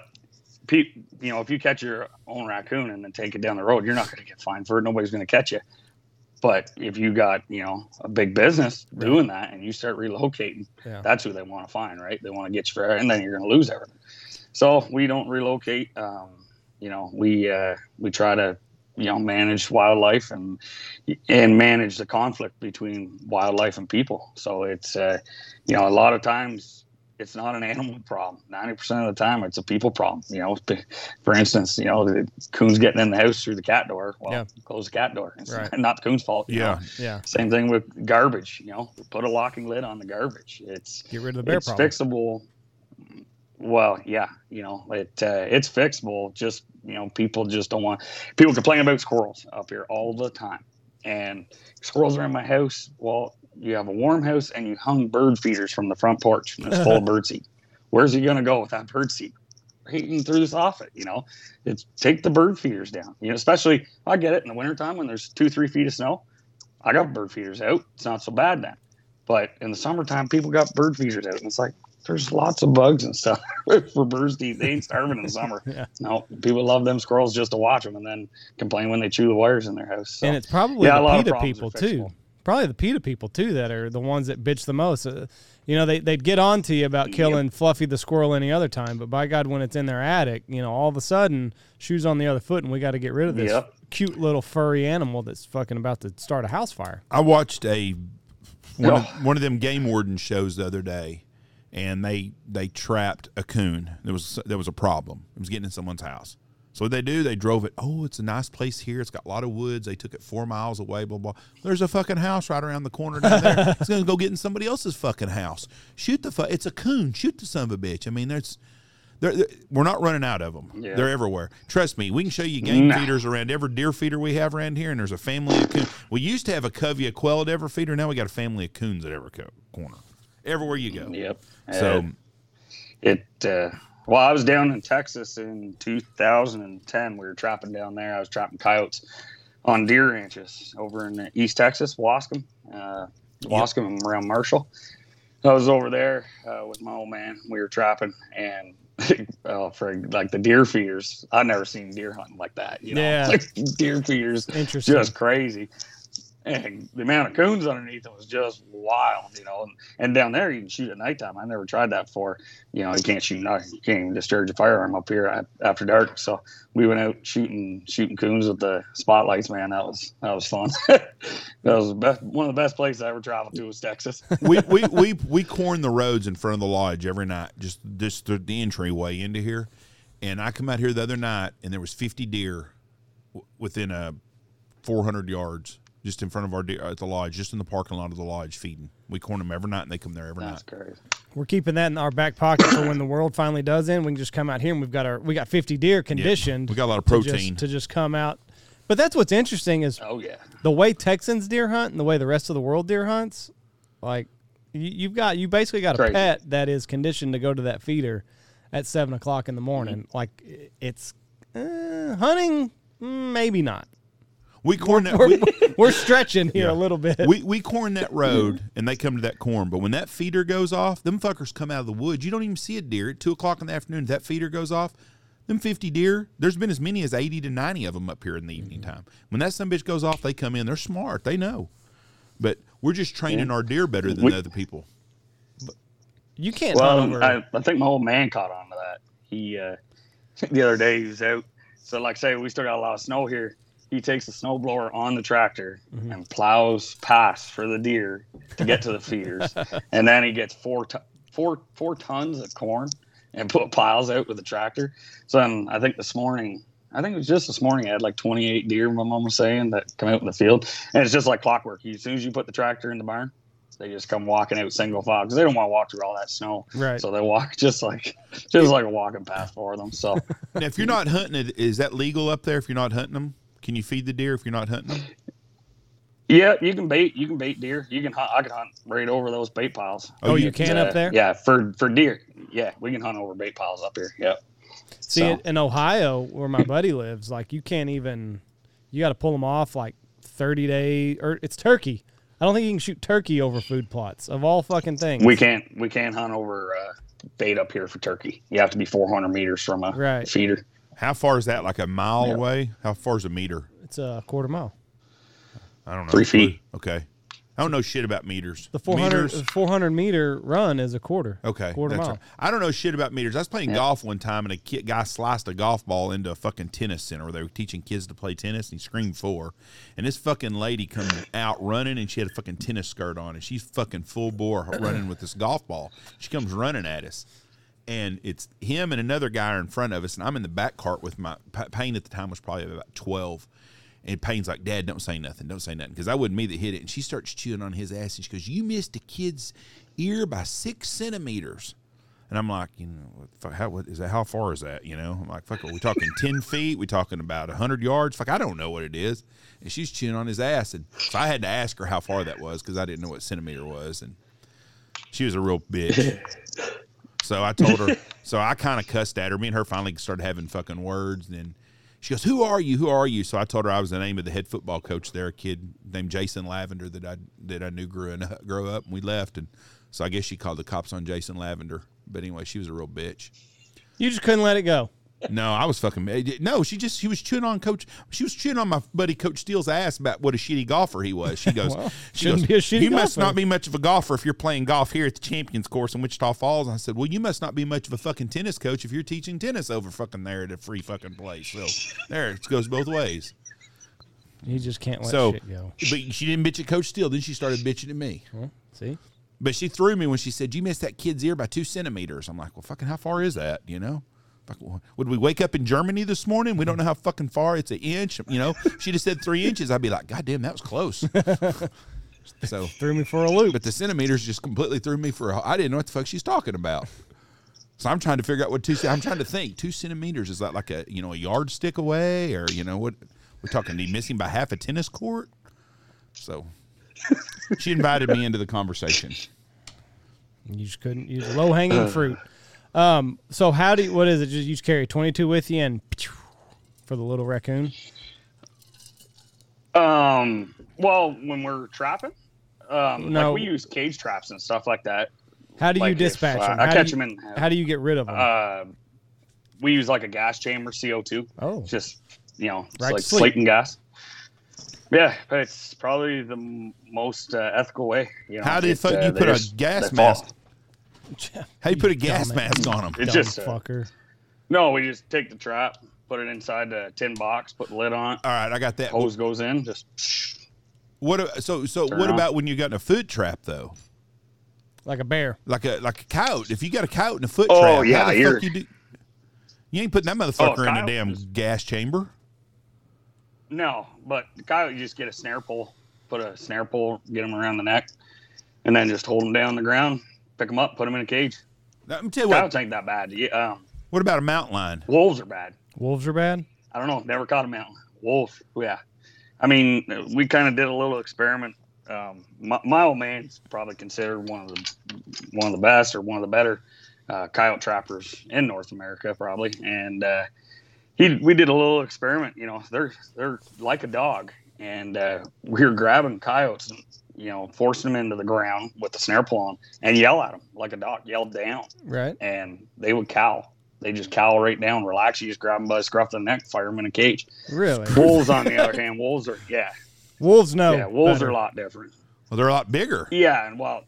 You know, if you catch your own raccoon and then take it down the road, you're not going to get fined for it. Nobody's going to catch you. But if you got, you know, a big business doing that and you start relocating, Yeah. that's who they want to find, right? They want to get you for, and then you're going to lose everything. So we don't relocate. Um, you know, we uh, we try to, you know, manage wildlife and and manage the conflict between wildlife and people. So it's, uh, you know, a lot of times it's not an animal problem. Ninety percent of the time, it's a people problem. You know, for instance, you know, the coon's getting in the house through the cat door. Well, Yeah. close the cat door. It's Right. not the coon's fault. you know. Yeah. Yeah, Same thing with garbage. You know, put a locking lid on the garbage. It's get rid of the bear it's problem. fixable. Well, yeah, you know, it uh, it's fixable. Just you know, people just don't want. People complain about squirrels up here all the time, and squirrels are in my house. Well, you have a warm house and you hung bird feeders from the front porch, and it's full of bird seed. Where's he gonna go with that bird seed? He threw this off it. You know, it's take the bird feeders down. You know, especially I get it in the wintertime when there's two, three feet of snow. I got bird feeders out. It's not so bad then. But in the summertime, people got bird feeders out, and it's like there's lots of bugs and stuff for birds to eat. They ain't starving in the summer. Yeah. No, people love them squirrels just to watch them, and then complain when they chew the wires in their house. So. and it's probably Yeah, a lot of PETA problems people too. Fixable. Probably the PETA people too that are the ones that bitch the most. Uh, you know, they they'd get on to you about Yep. killing Fluffy the squirrel any other time, but by God, when it's in their attic, you know, all of a sudden shoes on the other foot, and we got to get rid of this Yep. cute little furry animal that's fucking about to start a house fire. I watched a one, of, Oh. one of them game warden shows the other day, and they they trapped a coon. There was there was a problem. It was getting in someone's house. So what they do? They drove it. Oh, it's a nice place here. It's got a lot of woods. They took it four miles away. Blah blah. There's a fucking house right around the corner down there. it's gonna go get in somebody else's fucking house. Shoot the fuck. It's a coon. Shoot the son of a bitch. I mean, there's. They're, they're- we're not running out of them. Yeah. They're everywhere. Trust me, we can show you game Nah. feeders around every deer feeder we have around here, and there's a family of coons. We used to have a covey of quail at every feeder. Now we got a family of coons at every co- corner. Everywhere you go. Yep. So Uh, it uh, well i was down in texas in 2010 we were trapping down there. I was trapping coyotes on deer ranches over in east texas Waskom uh, Waskom and around marshall. I was over there uh, with my old man. We were trapping and uh, for like the deer feeders. I've never seen deer hunting like that you know? Yeah. like deer feeders. Interesting. just crazy. And the amount of coons underneath it was just wild, you know. And, and down there, you can shoot at nighttime. I never tried that before. You know, you can't shoot. You can't even discharge a firearm up here after dark. So we went out shooting shooting coons with the spotlights. Man, that was that was fun. that was the best, one of the best places I ever traveled to was Texas. we, we, we, we corn the roads in front of the lodge every night, just just the, the entryway into here. And I come out here the other night, and there was 50 deer w- within a 400 yards just in front of our deer at the lodge, just in the parking lot of the lodge feeding. We corn them every night, and they come there every That's night. crazy. We're keeping that in our back pocket for when the world finally does end. We can just come out here and we've got our we got 50 deer conditioned. We got a lot of to just- protein. to just come out. But that's what's interesting is Oh yeah. the way Texans deer hunt and the way the rest of the world deer hunts, like you, you've got you basically got a pet that is conditioned to go to that feeder, at seven o'clock in the morning. Like it's uh, hunting, mm, maybe not. We corn that. We're, we, we're stretching here Yeah. a little bit. we we corn that road and they come to that corn. But when that feeder goes off, them fuckers come out of the woods. You don't even see a deer at two o'clock in the afternoon. That feeder goes off, them fifty deer. There's been as many as eighty to ninety of them up here in the evening time. When that some bitch goes off, they come in. They're smart. They know. But we're just training our deer better than We- the other people. you can't Well. I, I think my old man caught on to that. He uh, the other day he was out. So like say we still got a lot of snow here. He takes the snowblower on the tractor Mm-hmm. and plows past for the deer to get to the feeders, and then he gets four to- four four tons of corn and put piles out with the tractor. So then I think this morning. I think it was just this morning. I had like 28 deer. My mom was saying that come out in the field, and it's just like clockwork. As soon as you put the tractor in the barn, they just come walking out single file because they don't want to walk through all that snow. right. So they walk just like just like a walking path for them. So Now, if you're not hunting it, is that legal up there? If you're not hunting them, can you feed the deer if you're not hunting them? yeah, you can bait you can bait deer. You can hunt I can hunt right over those bait piles. Oh, you can Uh, up there. Yeah, for for deer. Yeah, we can hunt over bait piles up here. Yep. See, So- in- in Ohio, where my buddy lives, like you can't even. You got to pull them off like thirty day, or it's turkey. I don't think you can shoot turkey over food plots of all fucking things. We can't we can't hunt over uh, bait up here for turkey. You have to be 400 meters from a Right. feeder. How far is that? Like a mile Yeah. away? How far is a meter? It's a quarter mile. I don't know. Three feet. Okay. I don't know shit about meters. The 400, Meters? 400 meter run is a quarter. Okay, quarter that's mile. right. I don't know shit about meters. I was playing Yeah. golf one time, and a kid, guy sliced a golf ball into a fucking tennis center where they were teaching kids to play tennis, and he screamed four. And this fucking lady come out running, and she had a fucking tennis skirt on, and she's fucking full bore running with this golf ball. She comes running at us, and it's him and another guy are in front of us, and I'm in the back cart with my Pa- Payne at the time was probably about twelve. And Payne's like, Dad, don't say nothing. Don't say nothing. Because I wouldn't me that hit it. And she starts chewing on his ass. And she goes, You missed a kid's ear by six centimeters. And I'm like, you know, fuck, how what is that? How far is that? You know, I'm like, fuck, are we talking ten feet? We talking about hundred yards? Fuck, I don't know what it is. And she's chewing on his ass, and so I had to ask her how far that was because I didn't know what centimeter was, and she was a real bitch. so I told her. So I kind of cussed at her. Me and her finally started having fucking words, and then she goes, "Who are you? Who are you?" So I told her I was the name of the head football coach there, a kid named Jason Lavender that I that I knew grew and grow up, and we left, and so I guess she called the cops on Jason Lavender. But anyway, she was a real bitch. You just couldn't let it go. No, I was fucking. No, she just she was chewing on coach. She was chewing on my buddy Coach Steele's ass about what a shitty golfer he was. She goes, Well, she goes, be a shitty you must not be much of a golfer if you're playing golf here at the Champions Course in Wichita Falls. And I said, well, you must not be much of a fucking tennis coach if you're teaching tennis over fucking there at a free fucking place. So there, it goes both ways. You just can't let so, shit go. but she didn't bitch at Coach Steele. Then she started bitching at me. See? But she threw me when she said, "You missed that kid's ear by two centimeters." I'm like, "Well, fucking, how far is that? You know, would we wake up in Germany this morning? We don't know how fucking far. It's an inch. You know, she just said three inches. I'd be like, God damn, that was close. so, Threw me for a loop. but the centimeters just completely threw me for. a I didn't know what the fuck she's talking about. So I'm trying to figure out what two. I'm trying to think. Two centimeters is that like a you know a yardstick away, or you know what? We're talking. Be missing by half a tennis court. So she invited me into the conversation. You just couldn't use a low hanging fruit. Um, so how do you, what is it? Just you just carry 22 with you and for the little raccoon. Um. Well, when we're trapping, um, No. like we use cage traps and stuff like that. How do you Like if, dispatch uh, them? I catch you, them in. How do you get rid of them? Uh, we use like a gas chamber, CO two. oh, Just you know, Right to like sleep. sleeping gas. Yeah, but it's probably the m- most uh, ethical way. You know, How did it, fuck uh, you they put a gas they fall. mask? How you put a gas dumbass. mask on them? It's dumb just, uh, fucker. No, we just take the trap, put it inside the tin box, put the lid on it, All right, I got that. hose goes in, just What? So, so Turn what on. about when you got in a foot trap though? Like a bear. Like a like a coyote. If you got a coyote in a foot Oh, trap, yeah, how the you're- fuck you do? You ain't putting that motherfucker Oh, in a damn is- gas chamber. no. But the coyote, you just get a snare pole, put a snare pole, get them around the neck, and then just hold them down the ground, pick them up, put them in a cage. Let me tell you what. Coyotes ain't that bad. Yeah, um, What about a mountain lion? wolves are bad. Wolves are bad. I don't know. Never caught a mountain wolf. Yeah, I mean, we kind of did a little experiment. Um, my, my old man's probably considered one of the one of the best or one of the better uh, coyote trappers in North America, probably. And uh, he, we did a little experiment. You know, they're they're like a dog, and uh, we were grabbing coyotes and you know forcing them into the ground with the snare pull on and yell at them like a dog, yell down, Right. and they would cow. They just cowl right down, relax. You just grab them by the scruff of the neck, fire them in a cage. Really. Wolves, on the other hand, wolves are yeah, Wolves know. yeah, wolves better. are a lot different. Well, they're a lot bigger. Yeah, and well,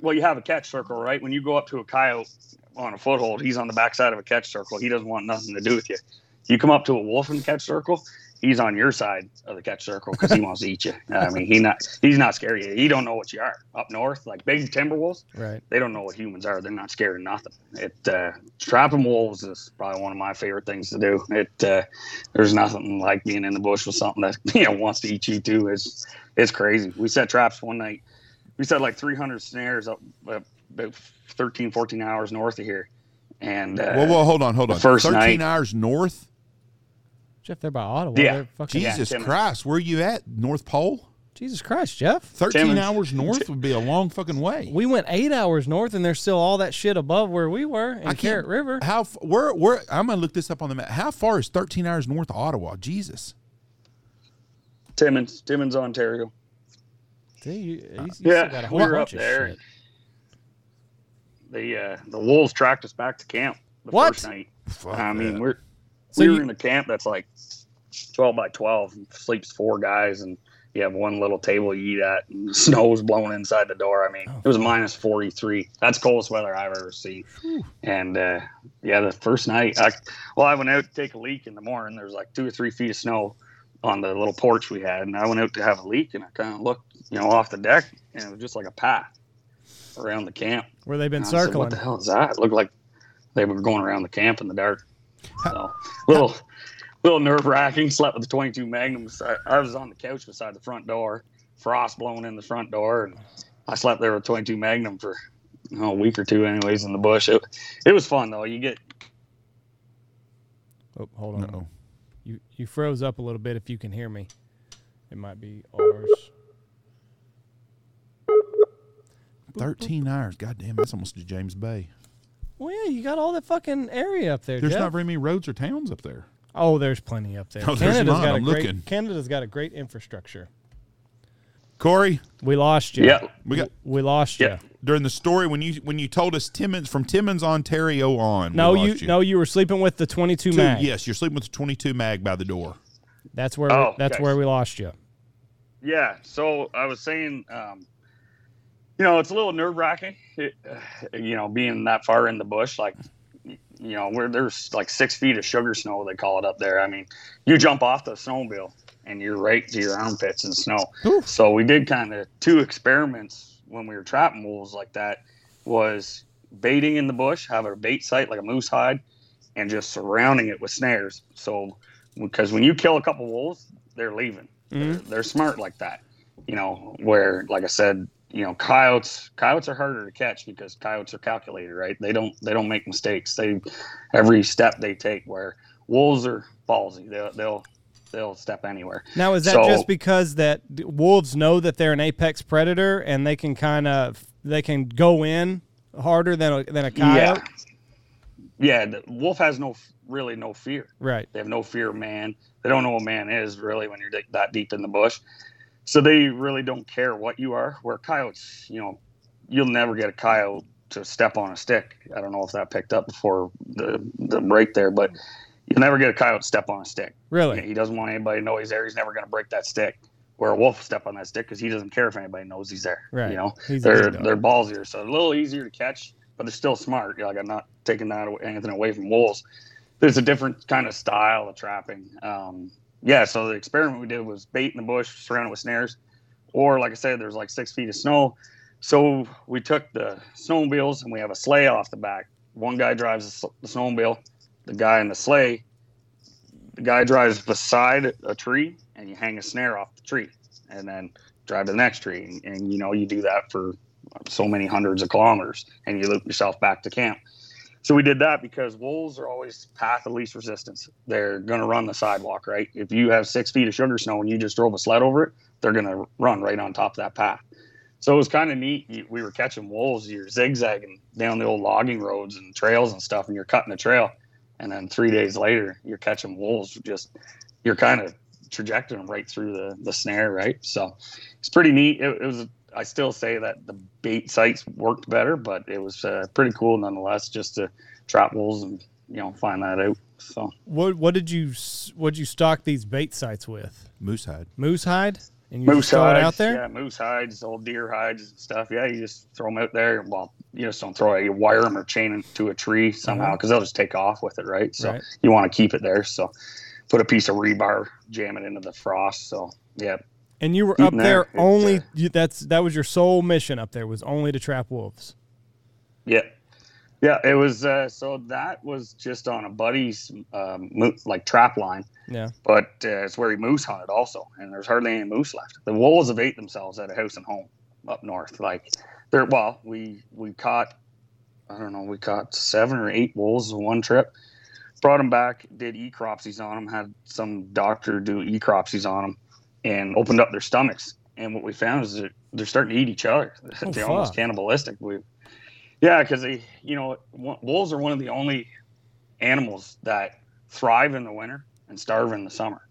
well, you have a catch circle, right? When you go up to a coyote on a foothold, he's on the backside of a catch circle. He doesn't want nothing to do with you. You come up to a wolf in the catch circle, he's on your side of the catch circle because he wants to eat you. I mean, he not he's not scared of you. He don't know what you are. Up north, like big timber wolves, Right. they don't know what humans are. They're not scared of nothing. It uh, trapping wolves is probably one of my favorite things to do. It uh, there's nothing like being in the bush with something that you know wants to eat you too. It's it's crazy. We set traps one night. We set like 300 snares up uh, about 13, 14 hours north of here. And uh, Whoa, whoa, hold on, hold on. first 13 night- hours north? Jeff, they're by Ottawa. Yeah. They're fucking, Jesus Tim. Christ, where are you at? North Pole? Jesus Christ, Jeff. 13 Tim. hours north would be a long fucking way. We went eight hours north, and there's still all that shit above where we were in I Carrot River. How f- where where I'm gonna look this up on the map. How far is 13 hours north of Ottawa? Jesus. Timmins, Timmins, Ontario. See, you, you, you Yeah, got a whole we were bunch up of there. shit. The uh, the wolves tracked us back to camp the What? first night. Fuck I mean, that. we're So we you- were in a camp that's like twelve by twelve, sleeps four guys, and you have one little table you eat at, and the snow's blowing inside the door. I mean, Oh. it was minus forty three. That's coldest weather I've ever seen. And uh, yeah, the first night, I well, I went out to take a leak in the morning. There was like two or three feet of snow on the little porch we had, and I went out to have a leak, and I kind of looked, you know, off the deck, and it was just like a path around the camp. Where they've been And I said, circling. what the hell is that? It looked like they were going around the camp in the dark. So little, little nerve wracking. Slept with the 22 Magnums. I, I was on the couch beside the front door, frost blowing in the front door, and I slept there with 22 Magnum for you know, a week or two, anyways, in the bush. It, it was fun though. You get Oh, hold on. Uh-oh. You you froze up a little bit. If you can hear me, it might be ours. 13 hours. God damn, that's almost to James Bay. Well, yeah, you got all that fucking area up there. There's Jeff. not very many roads or towns up there. Oh, there's plenty up there. Oh, there's Canada's not. got a I'm great. looking. Canada's got a great infrastructure. Corey, We lost you. yeah, we got We lost you. During the story when you when you told us Timmins from Timmins, Ontario on. we No, you, lost no, you were sleeping with the 22 Two- mag. Yes, you're sleeping with the 22 mag by the door. That's where Oh, that's okay. where we lost you. yeah. So I was saying, um, you know, it's a little nerve wracking, uh, you know, being that far in the bush, like, you know, where there's like six feet of sugar snow, they call it up there. I mean, you jump off the snowmobile and you're right to your armpits in snow. So we did kind of two experiments when we were trapping wolves like that was baiting in the bush, have a bait site like a moose hide, and just surrounding it with snares. So because when you kill a couple wolves, they're leaving. Mm-hmm. They're, they're smart like that. You know, where like I said, you know, coyotes coyotes are harder to catch because coyotes are calculated, right? They don't they don't make mistakes. They every step they take where wolves are ballsy. They'll they'll they'll step anywhere. Now, is that So- just because that wolves know that they're an apex predator and they can kind of they can go in harder than a, than a coyote? Yeah. Yeah, the wolf has no really no fear. Right. They have no fear of man. They don't know what man is really when you're that deep in the bush. So they really don't care what you are. Where coyotes, you know, you'll never get a coyote to step on a stick. I don't know if that picked up before the the break there, but you'll never get a coyote to step on a stick. Really? He doesn't want anybody to know he's there. He's never going to break that stick. Where a wolf will step on that stick because he doesn't care if anybody knows he's there. Right. You know, He's they're they're ballsier, so a little easier to catch, but they're still smart. Like I'm not taking that anything away from wolves. There's a different kind of style of trapping. Um, yeah, so the experiment we did was bait in the bush, surrounded with snares, or like I said, there's like six feet of snow. So we took the snowmobiles and we have a sleigh off the back. One guy drives the snowmobile, the guy in the sleigh. The guy drives beside a tree, and you hang a snare off the tree, and then drive to the next tree, and, and you know you do that for so many hundreds of kilometers, and you loop yourself back to camp. So we did that because wolves are always path of least resistance. They're going to run the sidewalk, right? If you have six feet of sugar snow and you just drove a sled over it, they're going to run right on top of that path. So it was kind of neat. We were catching wolves. You're zigzagging down the old logging roads and trails and stuff, and you're cutting the trail. And then three days later, you're catching wolves. Just you're kind of trajecting them right through the the snare, right? So it's pretty neat. It, it was. I still say that the bait sites worked better, but it was uh, pretty cool nonetheless, just to trap wolves and you know find that out. So What what did you what did you stock these bait sites with? Moose hide. Moose hide, and you moose just throw it hides, out there. yeah, moose hides, old deer hides and stuff. Yeah, you just throw them out there. Well, you just don't throw it. You wire them or chain them to a tree somehow because they'll just take off with it, right? So Uh-huh. Right. you want to keep it there. So put a piece of rebar, jam it into the frost. So yeah, And you were up there there. Only. you, that's that was your sole mission up there was only to trap wolves. yeah, yeah. It was uh, so that was just on a buddy's um, like trap line. Yeah. but uh, it's where he moose hunted also, and there's hardly any moose left. The wolves have ate themselves at a house and home up north. Like they're well, we we caught, I don't know, we caught seven or eight wolves in one trip. Brought them back, did necropsies on them, had some doctor do necropsies on them, and opened up their stomachs. And what we found is that they're starting to eat each other. Oh, they're almost fuck. cannibalistic. We, yeah, because they, you know, wolves are one of the only animals that thrive in the winter and starve in the summer,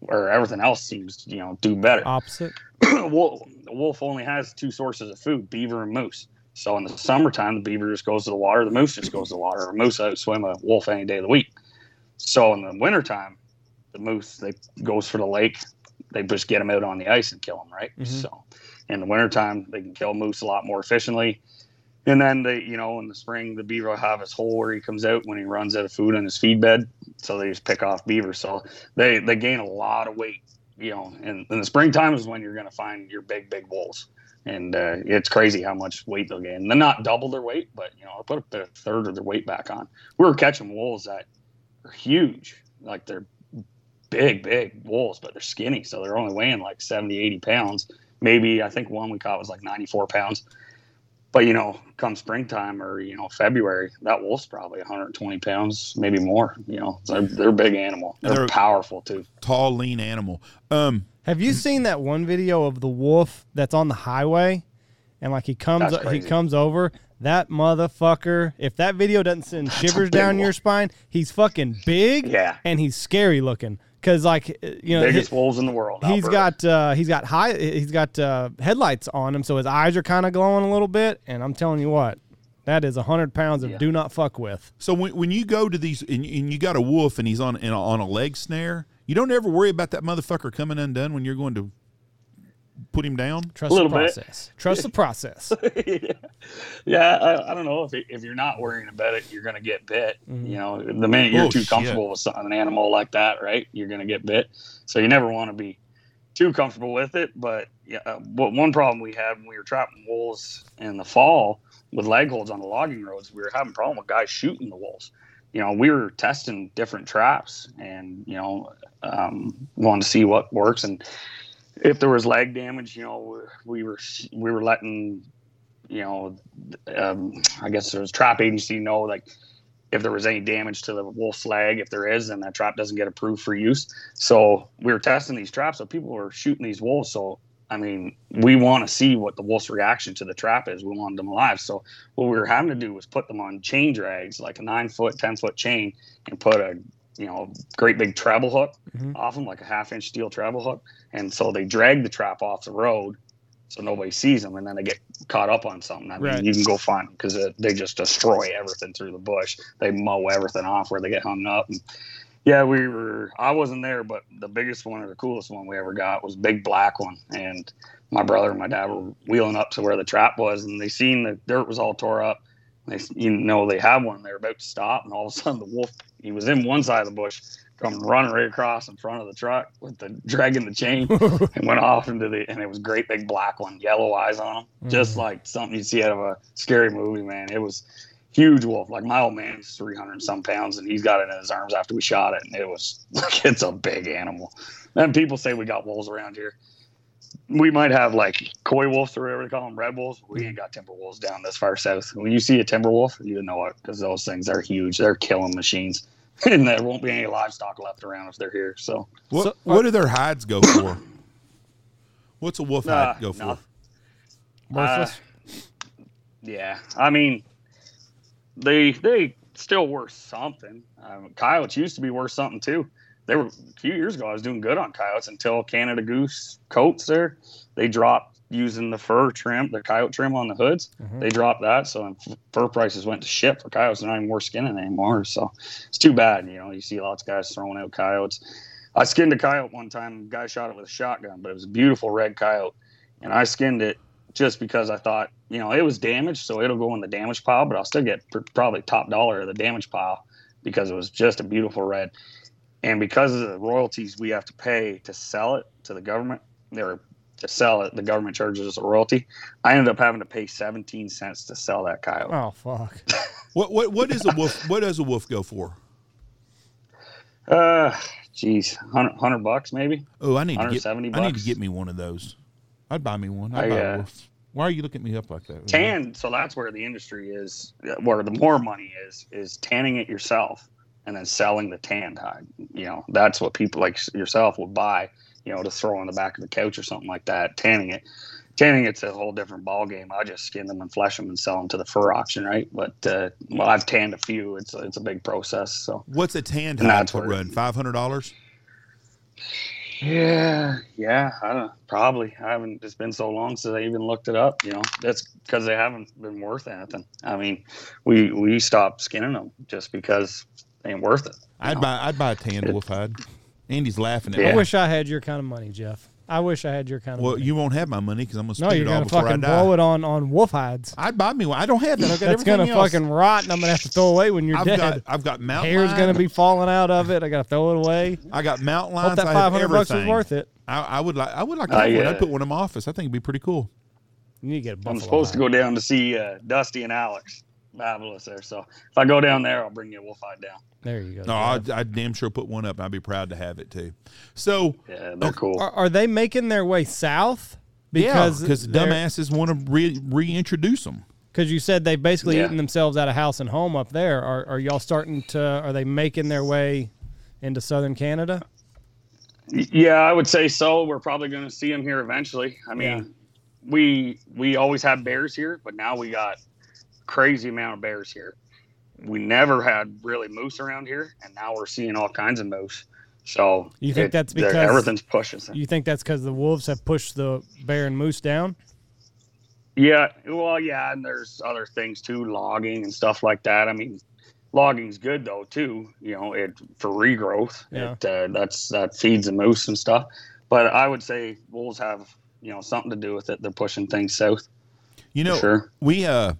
where everything else seems to, you know, do better. Opposite. wolf, the wolf only has two sources of food: beaver and moose. So in the summertime, the beaver just goes to the water, the moose just goes to the water. A moose out swim a wolf any day of the week. So in the wintertime, the moose they goes for the lake. They just get them out on the ice and kill them, right? Mhm. So in the wintertime, they can kill moose a lot more efficiently. And then they, you know, in the spring, the beaver will have his hole where he comes out when he runs out of food in his feed bed. So they just pick off beaver. So they they gain a lot of weight you know, in, in the springtime is when you're going to find your big, big wolves. And uh, it's crazy how much weight they'll gain. They're not double their weight, but, you know, I put a third of their weight back on. We were catching wolves that are huge. Like they're big, big wolves, but they're skinny. So they're only weighing like 70, 80 pounds. Maybe I think one we caught was like 94 pounds. But, you know, come springtime or, you know, February, that wolf's probably 120 pounds, maybe more. You know, they're, they're a big animal. They're, they're- powerful too. Tall, lean animal. Um, Have you seen that one video of the wolf that's on the highway, and like he comes That's he comes over that motherfucker? If that video doesn't send shivers big down your spine, he's fucking big. Yeah. and he's scary looking. Cause like uh, you know biggest he- wolves in the world. he's Alberta. got uh, he's got high he's got uh, headlights on him, so his eyes are kind of glowing a little bit. And I'm telling you what, that is a hundred pounds of Yeah. do not fuck with. so when, when you go to these and, and you got a wolf and he's on in a, on a leg snare, you don't ever worry about that motherfucker coming undone when you're going to put him down. Trust the little bit. process. Trust the process. yeah, I, I don't know if it, if you're not worrying about it, you're gonna get bit. Mhm. You know, the minute you're Oh, too shit. comfortable with something, an animal like that, right? You're gonna get bit. So you never want to be too comfortable with it. But yeah, uh, what one problem we had when we were trapping wolves in the fall with leg holds on the logging roads, we were having a problem with guys shooting the wolves. You know, we were testing different traps and you know um, wanted to see what works and if there was leg damage, you know, we were we were letting, you know, um, I guess there was trap agency know like if there was any damage to the wolf's leg. If there is, then that trap doesn't get approved for use. So we were testing these traps. So people were shooting these wolves. So I mean, we want to see what the wolf's reaction to the trap is. We wanted them alive. So what we were having to do was put them on chain drags, like a nine foot, ten foot chain, and put a you know great big travel hook Mhm. off them, like a half inch steel travel hook. And so they drag the trap off the road, so nobody sees them, and then they get caught up on something. I mean, Right. you can go find them because they just destroy everything through the bush. They mow everything off where they get hung up. And yeah, we were. I wasn't there, but the biggest one or the coolest one we ever got was a big black one, and my brother and my dad were wheeling up to where the trap was, and they seen the dirt was all tore up. They, you know, they had one. They were about to stop, and all of a sudden, the wolf. He was in one side of the bush, come running right across in front of the truck with the dragging the chain, and went off into the. And it was great big black one, yellow eyes on him, just Mhm. like something you'd see out of a scary movie. Man, it was huge wolf. Like my old man's three hundred some pounds, and he's got it in his arms after we shot it, and it was like it's a big animal. And people say we got wolves around here. We might have like coy wolves or whatever they call them, red wolves. We ain't got timber wolves down this far south. When you see a timber wolf, you know it because those things are huge. They're killing machines, and there won't be any livestock left around if they're here. So What So- what do their hides go for? What's a wolf Uh, hide go for? nothing. Worthless. Yeah, I mean, they they still worth something. Um, coyotes used to be worth something too. They were a few years ago. I was doing good on coyotes until Canada Goose coats there. They dropped using the fur trim, the coyote trim on the hoods. Mhm. They dropped that, so fur prices went to shit for coyotes. They're not even worth skinning anymore. So it's too bad. You know, you see lots of guys throwing out coyotes. I skinned a coyote one time. Guy shot it with a shotgun, but it was a beautiful red coyote, and I skinned it just because I thought, you know, it was damaged, so it'll go in the damage pile, but I'll still get pr- probably top dollar of the damage pile because it was just a beautiful red. And because of the royalties we have to pay to sell it to the government, or to sell it, the government charges us a royalty. I ended up having to pay 17 cents to sell that coyote. Oh fuck. What what what is a wolf? What does a wolf go for? Uh, geez, 100, 100 bucks maybe. Oh, I need to get. 170 I need to get me one of those. I'd buy me one. I'd I, buy uh, a wolf. Why are you looking me up like that? tan so that's where the industry is where the more money is is tanning it yourself and then selling the tanned hide you know that's what people like yourself would buy you know to throw on the back of the couch or something like that tanning it tanning it's a whole different ball game i just skin them and flesh them and sell them to the fur auction right but uh, well i've tanned a few it's it's a big process so What's a tanned hide that's what- run? Five hundred dollars. Yeah, yeah, I don't probably. I haven't. It's been so long since I even looked it up. You know, that's because they haven't been worth anything. I mean, we we stopped skinning them just because ain't worth it. I'd know? buy. I'd buy a tan wolf hide. Andy's laughing at Yeah. I wish I had your kind of money, Jeff. I wish I had your kind of money. Well, money. you won't have my money because I'm gonna no, spend you're it all gonna I fucking die. blow it on on wolf hides. I'd buy me one. I don't have that. I've got That's everything gonna else. fucking rot, and I'm gonna have to throw away when you're I've dead. got. I've got mountain. Hair's lion. gonna be falling out of it. I gotta throw it away. I got mountain lions. Hope that I 500 bucks was worth it. I, I would like. I would like to Uh, have one. yeah. I'd put one in my office. I think it'd be pretty cool. You need to get a buffalo. I'm supposed to go down to see uh, Dusty and Alex Fabulous there. So if I go down there, I'll bring you a wolf hide down. There you go. No, I'd, I'd damn sure put one up. I'd be proud to have it too. So Yeah, they're cool. Are, are they making their way south? because Because because dumbasses want to re- reintroduce them. Because you said they've basically Yeah. eaten themselves out of house and home up there. Are, are y'all starting to? Are they making their way into southern Canada? Yeah, I would say so. We're probably going to see them here eventually. I mean, Yeah. we we always have bears here, but now we got crazy amount of bears here. We never had really moose around here, and now we're seeing all kinds of moose. So You think that's because- everything's pushing? You think that's because the wolves have pushed the bear and moose down? Yeah, well, yeah, and there's other things too, logging and stuff like that. I mean, logging's good though too. You know, it for regrowth. Yeah. It, uh, that's that feeds the moose and stuff. But I would say wolves have you know something to do with it. They're pushing things south. You know, sure. we uh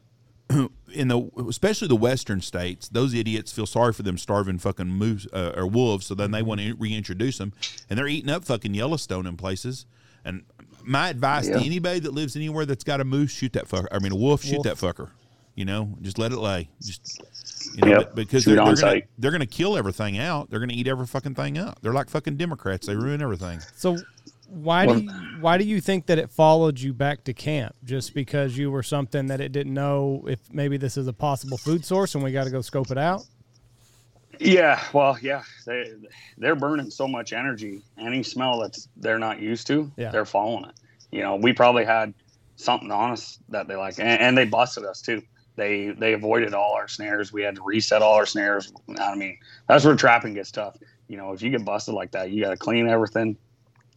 in the especially the western states, those idiots feel sorry for them starving fucking moose uh, or wolves, so then they want to reintroduce them, and they're eating up fucking Yellowstone in places. And my advice Yeah. to anybody that lives anywhere that's got a moose, shoot that fucker. I mean, a wolf, shoot Wolf. that fucker. You know, just let it lay. Just you know, Yep. because Shoot they're, they're gonna they're gonna kill everything out. They're gonna eat every fucking thing up. They're like fucking Democrats. They ruin everything. So why do you, why do you think that it followed you back to camp? Just because you were something that it didn't know if maybe this is a possible food source and we got to go scope it out? Yeah, well, yeah, they they're burning so much energy. Any smell that they're not used to, Yeah. they're following it. You know, we probably had something on us that they like, and, and they busted us too. They they avoided all our snares. We had to reset all our snares. I mean, that's where trapping gets tough. You know, if you get busted like that, you got to clean everything,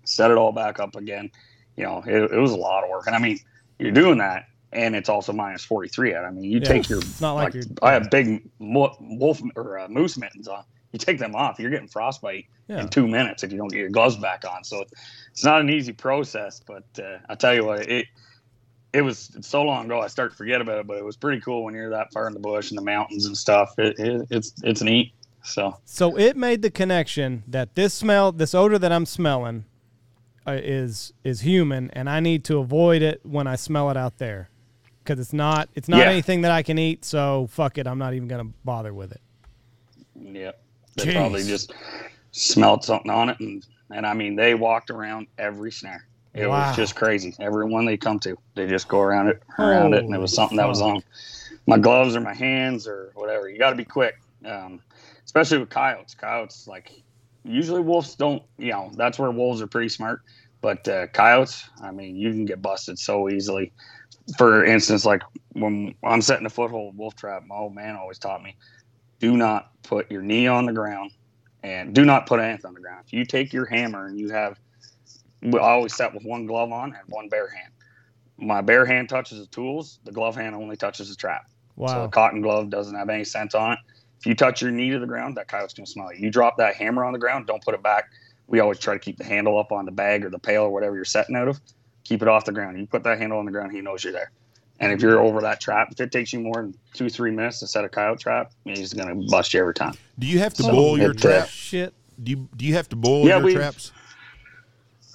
set it all back up again. You know, it, it was a lot of work, and I mean, you're doing that, and it's also minus 43 out. I mean, you Yeah. take your It's not like like, I have big wolf or uh, moose mittens on. You take them off, you're getting frostbite Yeah. in two minutes if you don't get your gloves back on. So it's not an easy process, but uh, I tell you what, it it was so long ago I start to forget about it, but it was pretty cool when you're that far in the bush and the mountains and stuff. It, it, it's it's neat. So So it made the connection that this smell, this odor that I'm smelling, is is human, and I need to avoid it when I smell it out there, because it's not it's not Yeah. anything that I can eat. So fuck it, I'm not even gonna bother with it. yeah, they Jeez. probably just smelled something on it, and and I mean they walked around every snare. It Wow. was just crazy. Everyone they come to, they just go around it, around it, and it was Holy something that was on my gloves or my hands or whatever. You got to be quick, um, especially with coyotes. Coyotes, like usually wolves don't. You know, that's where wolves are pretty smart. But uh, coyotes, I mean, you can get busted so easily. For instance, like when I'm setting a foothold wolf trap, my old man always taught me, do not put your knee on the ground and do not put anything on the ground. If you take your hammer and you have, I always set with one glove on and one bare hand. My bare hand touches the tools, the glove hand only touches the trap. So Wow. a cotton glove doesn't have any scent on it. If you touch your knee to the ground, that coyote's gonna smell you. You drop that hammer on the ground, don't put it back. We always try to keep the handle up on the bag or the pail or whatever you're setting out of. Keep it off the ground. You put that handle on the ground, he knows you're there. And if you're over that trap, if it takes you more than two, three minutes to set a coyote trap, he's gonna bust you every time. Do you have to So boil your it, traps? Shit. Do you do you have to boil Yeah, your we- traps?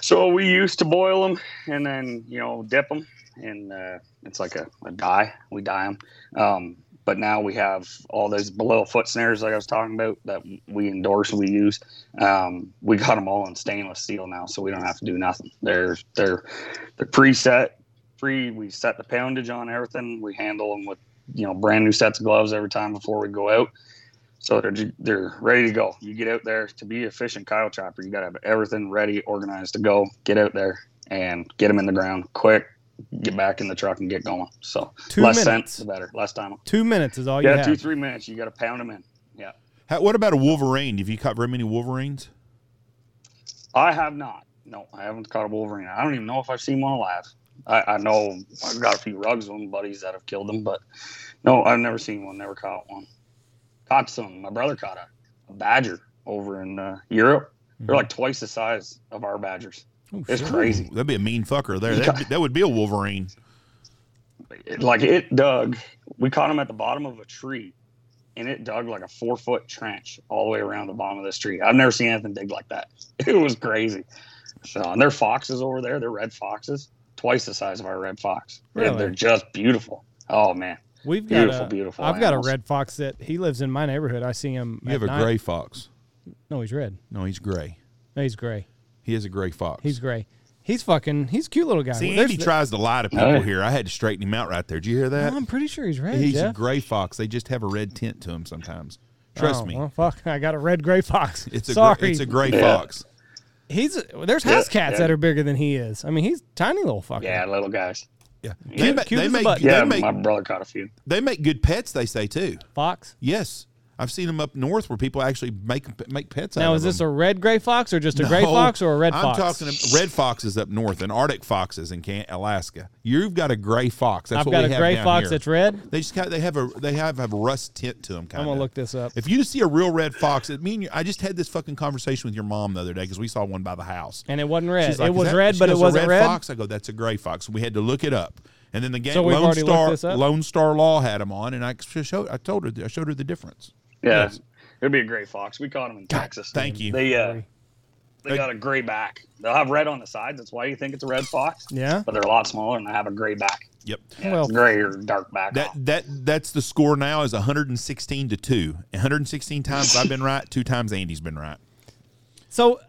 So we used to boil them and then you know dip them, and uh, it's like a, a dye. We dye them, um, but now we have all those below foot snares like I was talking about that we endorse. We use. Um, we got them all in stainless steel now, so we don't have to do nothing. They're they're they're preset, pre. We set the poundage on everything. We handle them with you know brand new sets of gloves every time before we go out. So they're they're ready to go. You get out there to be efficient coyote chopper. You got to have everything ready, organized to go. Get out there and get them in the ground quick. Get back in the truck and get going. So Two less minutes. scent, the better. Less time. Two minutes is all you Yeah, have. two three minutes. You got to pound them in. Yeah, How, what about a wolverine? Have you caught very many wolverines? I have not. No, I haven't caught a wolverine. I don't even know if I've seen one alive. I, I know I've got a few rugs of them, buddies that have killed them, but no, I've never seen one. Never caught one. Caught some. My brother caught a, a badger over in uh, Europe. They're like twice the size of our badgers. Oh, It's shit. crazy. That'd be a mean fucker there. That'd be- that would be a wolverine. Like it dug. We caught him at the bottom of a tree, and it dug like a four foot trench all the way around the bottom of this tree. I've never seen anything dig like that. It was crazy. So and there are foxes over there. They're red foxes, twice the size of our red fox. They're- Really? They're just beautiful. Oh man, We've got beautiful, a, beautiful. I've got a red fox that he lives in my neighborhood. I see him. You at have a night. gray fox. No, he's red. No, he's gray. No, he's gray. He is a gray fox. He's gray. He's fucking. He's a cute little guy. See, There's Andy the- tries to lie to people Oh, here. I had to straighten him out right there. Did you hear that? No, I'm pretty sure he's red. He's Jeff. a gray fox. They just have a red tint to him sometimes. Trust Oh, me. Well, fuck. I got a red gray fox. It's a sorry. Gray, it's a gray Yeah. fox. he's a, there's Yeah, house cats yeah. that are bigger than he is. I mean, he's tiny little fucker. Yeah, little guys. Yeah. Yeah. They, ma- Cute they as a make button. they Yeah, make my brother caught a few. they make good pets. They say too. Fox. Yes, I've seen them up north where people actually make make pets. out of it. Now, is this them. a red gray fox or just a gray fox or a red fox? I'm talking about red foxes up north and Arctic foxes in Can- Alaska. You've got a gray fox. That's I've got a gray fox here. that's red. They just got, they have a they have have a rust tint to them. Kind I'm gonna look this up. If you see a real red fox, it mean I just had this fucking conversation with your mom the other day because we saw one by the house. And it wasn't red. Like, it was that-" red, but it goes, "A wasn't red red. Fox. I go, that's a gray fox. We had to look it up. And then the game So Lone Star? Lone Star Law had them on, and I showed I told her I showed her the difference. Yeah, Yes. it'd be a gray fox. We caught them in Texas. Thank you. They uh, they got a gray back. They'll have red on the sides. That's why you think it's a red fox. Yeah. But they're a lot smaller and they have a gray back. Yep. Yeah, Well- gray or dark back. That that that's the score now is 116 to 2. 116 times I've been right, two times Andy's been right. So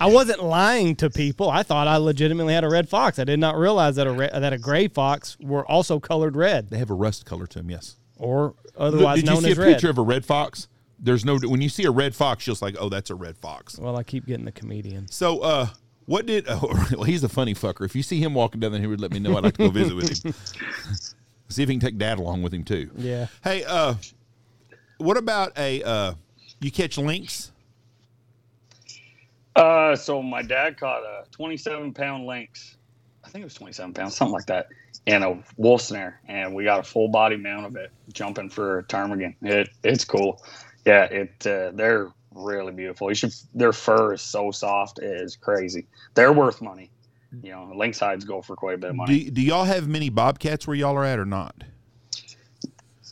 I wasn't lying to people. I thought I legitimately had a red fox. I did not realize that a re- that a gray fox were also colored red They have a rust color to them, yes. Or Look, otherwise did you known see a red. picture of a red fox? There's no when you see a red fox, you're just like, "Oh, that's a red fox." well, I keep getting the comedian. So, uh, what did? Oh, well, he's a funny fucker. If you see him walking down there, he would let me know. I'd like to go visit with him. See if he can take Dad along with him too. Yeah. Hey, uh, what about a? Uh, you catch lynx? Uh, so my dad caught a 27 pound lynx. I think it was 27 pounds, something like that, and a wolf snare, and we got a full body mount of it jumping for a ptarmigan. It it's cool. Yeah, it uh, they're really beautiful. You should. Their fur is so soft, it is crazy. They're worth money. You know, lynx hides go for quite a bit of money. Do, do y'all have many bobcats where y'all are at or not?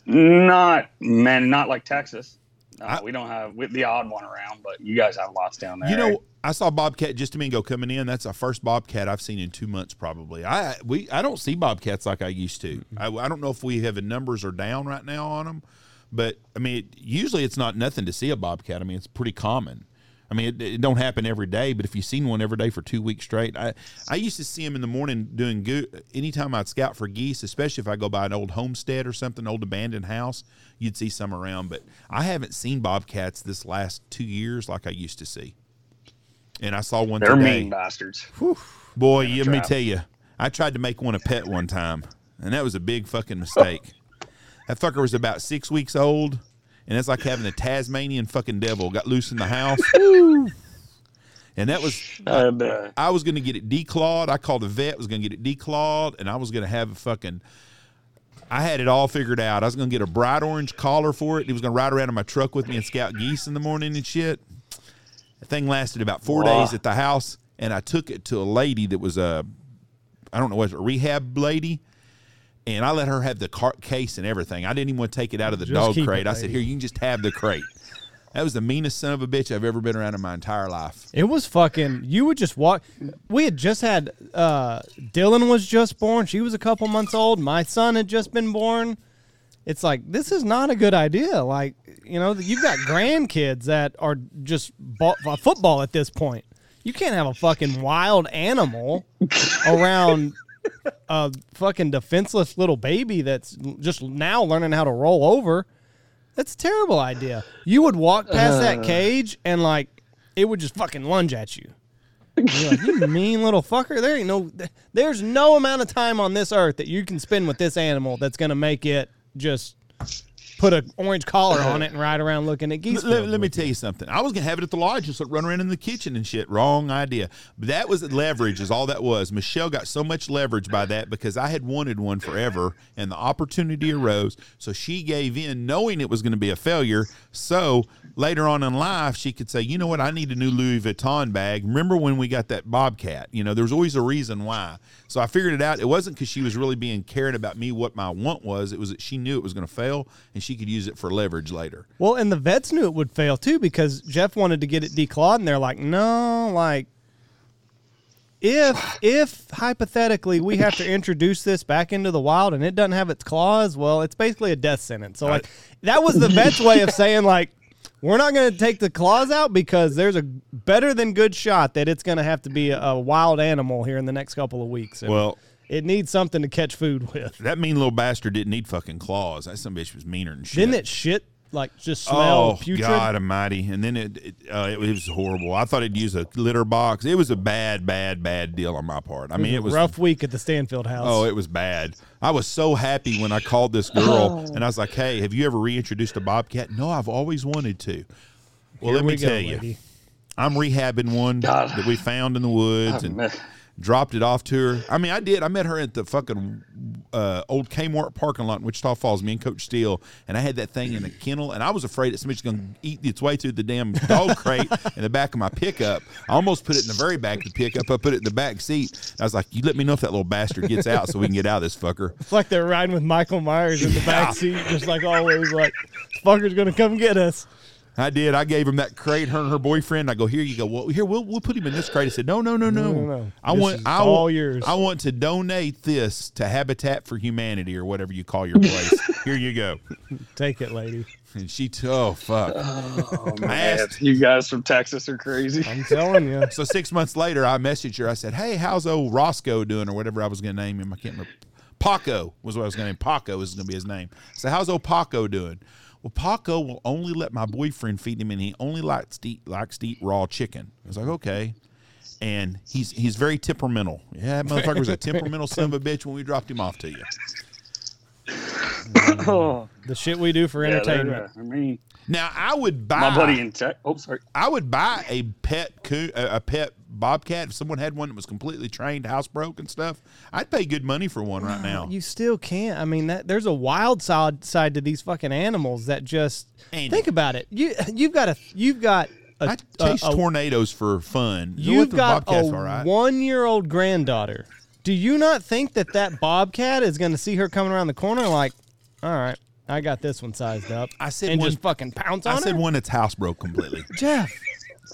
Not man, not like Texas. No, I- we don't have we, the odd one around, but you guys have lots down there. You right? know, I saw bobcat just a minute ago coming in. That's the first bobcat I've seen in two months, probably. I we I don't see bobcats like I used to. Mm-hmm. I, I don't know if we have the numbers are down right now on them, but I mean, it, usually it's not nothing to see a bobcat. I mean, it's pretty common. I mean, it, it don't happen every day, but if you've seen one every day for two weeks straight, I I used to see them in the morning doing good. Anytime I'd scout for geese, especially if I go by an old homestead or something, old abandoned house, you'd see some around. But I haven't seen bobcats this last two years like I used to see. and I saw one They're today. mean bastards. Boy, let me tell you, I tried to make one a pet one time, and that was a big fucking mistake. that fucker was about six weeks old, and it's like having a Tasmanian fucking devil got loose in the house. and that was And, uh, I was going to get it declawed. I called a vet, was going to get it declawed, and I was going to have a fucking. I had it all figured out. I was going to get a bright orange collar for it. He was going to ride around in my truck with me and scout geese in the morning and shit. The thing lasted about four Wow. days at the house, and I took it to a lady that was a, I don't know, was it a rehab lady? And I let her have the car- case and everything. I didn't even want to take it out of the Just dog crate. it, I said, "Here, you can just have the crate." That was the meanest son of a bitch I've ever been around in my entire life. It was fucking. You would just walk. We had just had. uh Dylan was just born. She was a couple months old. My son had just been born. It's like this is not a good idea. Like you know, you've got grandkids that are just ball, uh, football at this point. You can't have a fucking wild animal around a fucking defenseless little baby that's just now learning how to roll over. That's a terrible idea. You would walk past that uh. cage and like it would just fucking lunge at you. Like, you mean little fucker. There ain't no there's no amount of time on this earth that you can spend with this animal that's gonna make it just put an orange collar on it and ride around looking at geese. Let, let- me tell you something. I was gonna have it at the lodge, just like run around in the kitchen and shit. Wrong idea. But that was leverage, is all that was. Michelle got so much leverage by that because I had wanted one forever, and the opportunity arose. So she gave in, knowing it was going to be a failure. So later on in life, she could say, "You know what? I need a new Louis Vuitton bag." Remember when we got that Bobcat? You know, there was always a reason why. So I figured it out. It wasn't because she was really being caring about me what my want was. It was that she knew it was going to fail, and she could use it for leverage later. Well, and the vets knew it would fail too because Jeff wanted to get it declawed, and they're like, no, like if if hypothetically we have to introduce this back into the wild and it doesn't have its claws, well, it's basically a death sentence. So like that was the vet's way of saying like we're not going to take the claws out because there's a better than good shot that it's going to have to be a, a wild animal here in the next couple of weeks. And Well, it needs something to catch food with. That mean little bastard didn't need fucking claws. That some bitch was meaner than shit. Didn't it shit like just smell Oh putrid? God Almighty! And then it it, uh, it was horrible. I thought it'd use a litter box. It was a bad, bad, bad deal on my part. I mean, it was rough week at the Stanfield house. Oh, it was bad. I was so happy when I called this girl oh. and I was like, "Hey, have you ever reintroduced a bobcat?" No, I've always wanted to. Well, Here let me we go, tell you, lady. I'm rehabbing one God. that we found in the woods and man. Dropped it off to her. I mean, I did. I met her at the fucking uh, old Kmart parking lot in Wichita Falls. Me and Coach Steele, and I had that thing in a kennel, and I was afraid that somebody's going to eat its way through the damn dog crate in the back of my pickup. I almost put it in the very back of the pickup. I put it in the back seat. I was like, "You let me know if that little bastard gets out, so we can get out of this fucker." It's like they're riding with Michael Myers in the back seat, just like always. Like, this fucker's gonna come get us. I did. I gave him that crate. Her and her boyfriend. I go here. You go. Well, here we'll we'll put him in this crate. I said, no, no, no, no. No, no, no. I This want. I all want, yours. I want to donate this to Habitat for Humanity or whatever you call your place. here you go. Take it, lady. And she. T- oh fuck. Oh, I man. asked- You guys from Texas are crazy. I'm telling you. So six months later, I messaged her. I said, "Hey, how's old Roscoe doing, or whatever I was going to name him? I can't remember. Paco was what I was going to name. Paco is going to be his name. So how's old Paco doing? Well, Paco will only let my boyfriend feed him, and he only likes to eat likes to eat raw chicken. I was like, okay. And he's he's very temperamental. Yeah, that motherfucker was a temperamental son of a bitch when we dropped him off to you. oh, The shit we do for yeah, entertainment. uh, I mean, Now I would buy my buddy in Tech. Oh, sorry. I would buy a pet coo- a a pet bobcat if someone had one that was completely trained, housebroke and stuff. I'd pay good money for one right now. You still can't. I mean, that there's a wild side side to these fucking animals that just Andy. think about it. You you've got a you've got a, I chase a- a- tornadoes for fun. You know what, You've got a all right. one year old granddaughter. Do you not think that that bobcat is going to see her coming around the corner like, all right, I got this one sized up. I said and one- just fucking pounce on it. I said her? one that's housebroke completely. Jeff,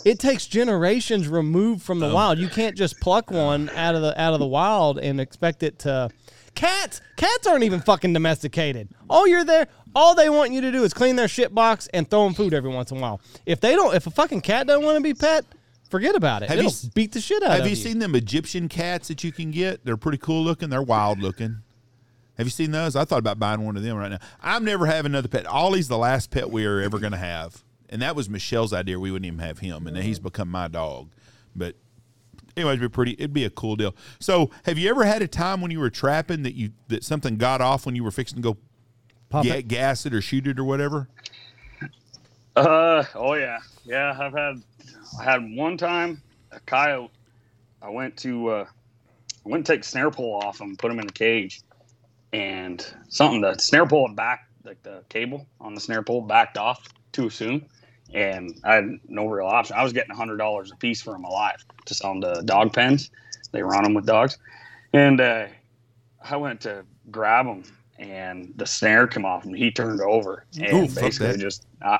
it takes generations removed from Oh. the wild. You can't just pluck one out of the out of the wild and expect it to. Cats, cats aren't even fucking domesticated. All you're there, all they want you to do is clean their shit box and throw them food every once in a while. If they don't, if a fucking cat doesn't want to be pet, forget about it. Have you It'll s- beat the shit out of them. Have of you seen them Egyptian cats that you can get? They're pretty cool looking. They're wild looking. Have you seen those? I thought about buying one of them right now. I'm never having another pet. Ollie's the last pet we are ever going to have, and that was Michelle's idea. We wouldn't even have him, and he's become my dog. But anyways, it'd be pretty. It'd be a cool deal. So, have you ever had a time when you were trapping that you that something got off when you were fixing to go Pop ga- it. gas it or shoot it or whatever? Uh oh yeah yeah I've had I had one time a coyote. I went to uh, I went to take snare pole off him, put him in the cage, and something the snare pole had back like the cable on the snare pole backed off too soon, and I had no real option. I was getting hundred dollars a piece for them alive to sell them to dog pens. They run them with dogs, and uh, I went to grab them, and the snare came off, and he turned over, and Ooh, basically just. I,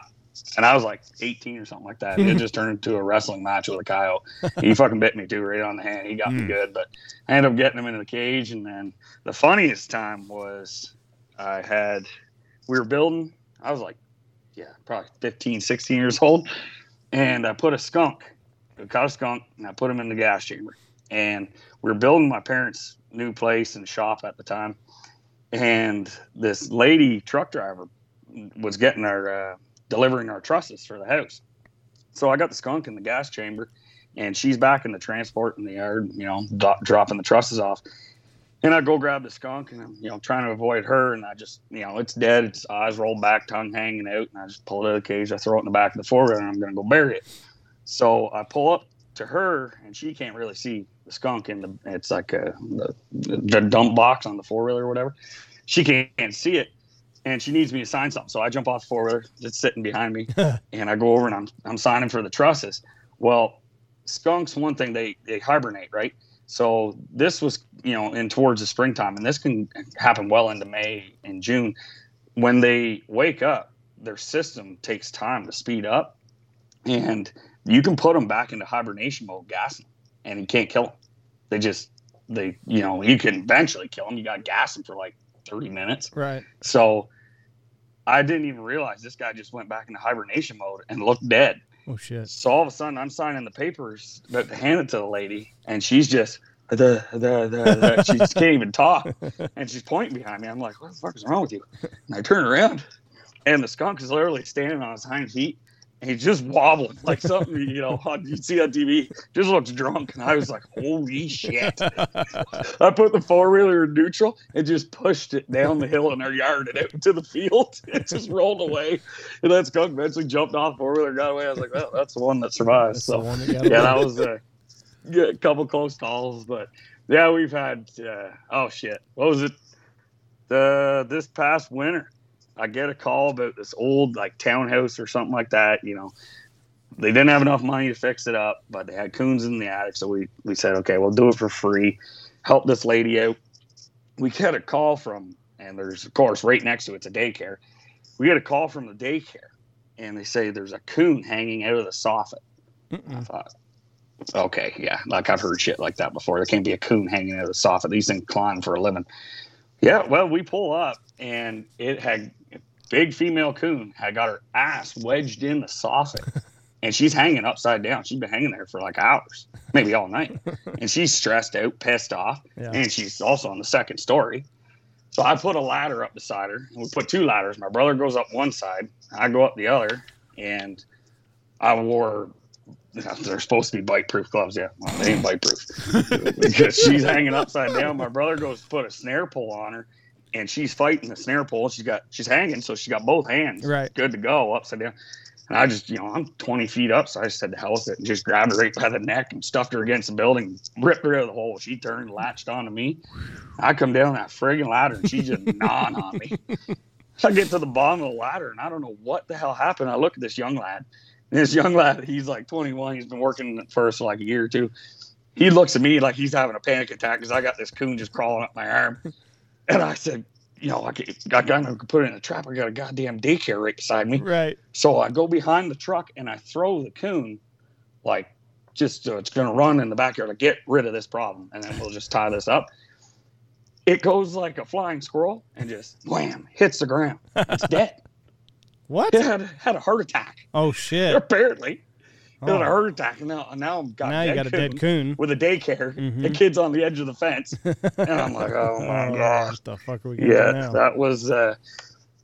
and I was like 18 or something like that. It just turned into a wrestling match with a coyote. He fucking bit me too, right on the hand. He got me Mm. good, but I ended up getting him into the cage. And then the funniest time was I had, we were building, I was like, yeah, probably 15, 16 years old. And I put a skunk, I caught a skunk, and I put him in the gas chamber. And we were building my parents' new place and shop at the time. And this lady truck driver was getting our, uh, delivering our trusses for the house. So I got the skunk in the gas chamber, and she's back in the transport in the yard, you know, do- dropping the trusses off. And I go grab the skunk, and I'm, you know, trying to avoid her, and I just, you know, it's dead. Its eyes rolled back, tongue hanging out, and I just pull it out of the cage. I throw it in the back of the four and I'm gonna go bury it. So I pull up to her, and she can't really see the skunk in the. It's like a, the, the dump box on the four wheeler or whatever. She can't see it, and she needs me to sign something. So I jump off the four wheeler, it's sitting behind me, and I go over and I'm I'm signing for the trusses. Well, skunks, one thing they they hibernate, right? So this was you know in towards the springtime, and this can happen well into May and June. When they wake up, their system takes time to speed up, and you can put them back into hibernation mode, gassing, and you can't kill them. They just they you know you can eventually kill them. You got to gas them for like 30 minutes. Right. So I didn't even realize this guy just went back into hibernation mode and looked dead. Oh shit. So all of a sudden, I'm signing the papers that to hand it to the lady, and she's just the the the. She just can't even talk, and she's pointing behind me. I'm like, "What the fuck is wrong with you?" And I turn around, and the skunk is literally standing on his hind feet, he's just wobbling like something you know on, you see on TV. Just looks drunk, and I was like, "Holy shit!" I put the four wheeler in neutral and just pushed it down the hill in our yard and out into the field. It just rolled away. And that skunk eventually jumped off four wheeler, got away. I was like, well, that's the one that survived. That's so that yeah, away. that was a, yeah, a couple close calls, but yeah, we've had uh, oh shit, what was it? The this past winter, I get a call about this old like townhouse or something like that. You know, they didn't have enough money to fix it up, but they had coons in the attic, so we we said, okay, we'll do it for free. Help this lady out. We get a call from, and there's of course right next to it's a daycare. We get a call from the daycare, and they say there's a coon hanging out of the soffit. I Mm-mm. thought, okay, yeah, like I've heard shit like that before. There can't be a coon hanging out of the soffit. These things climb for a living. Yeah, well, we pull up and it had a big female coon had got her ass wedged in the soffit, and she's hanging upside down. She's been hanging there for like hours, maybe all night, and she's stressed out, pissed off, Yeah. and she's also on the second story. So I put a ladder up beside her, and we put two ladders. My brother goes up one side, I go up the other, and I wore. They're supposed to be bite proof gloves, yeah. Well, they ain't bite proof because she's hanging upside down. My brother goes to put a snare pull on her, and she's fighting the snare pull. She's got she's hanging, so she's got both hands Right. good to go upside down. And I just, you know, I'm 20 feet up, so I just said the hell with it and just grabbed her right by the neck and stuffed her against the building, ripped her out of the hole. She turned, latched onto me. I come down that friggin' ladder and she's just gnawing on me. I get to the bottom of the ladder and I don't know what the hell happened. I look at this young lad. This young lad, he's like 21. He's been working for like a year or two. He looks at me like he's having a panic attack because I got this coon just crawling up my arm. And I said, you know, I got I got to put it in a trap. I got a goddamn daycare right beside me. Right. So I go behind the truck and I throw the coon, like just so it's going to run in the backyard to get rid of this problem, and then we'll just tie this up. It goes like a flying squirrel and just wham hits the ground. It's dead. What? Had had a heart attack. Oh shit. Apparently, it had a Oh. heart attack, and now now I'm got now you got a dead coon with a daycare. The Mhm. kid's on the edge of the fence, and I'm like, oh my Oh, gosh. What the fuck are we Yeah, now? that was uh,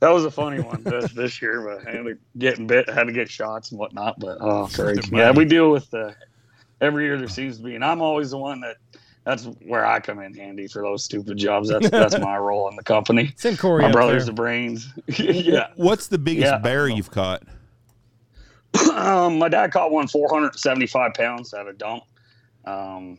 that was a funny one this, this year. But I ended up getting bit, had to get shots and whatnot. But oh, crazy. Yeah, we deal with uh, every year there seems to be, and I'm always the one that. That's where I come in handy for those stupid jobs. That's that's my role in the company. Send Cory My brother's there. the brains. yeah. What's the biggest Yeah. bear you've caught? Um, my dad caught one 475 pounds at a dump. Um,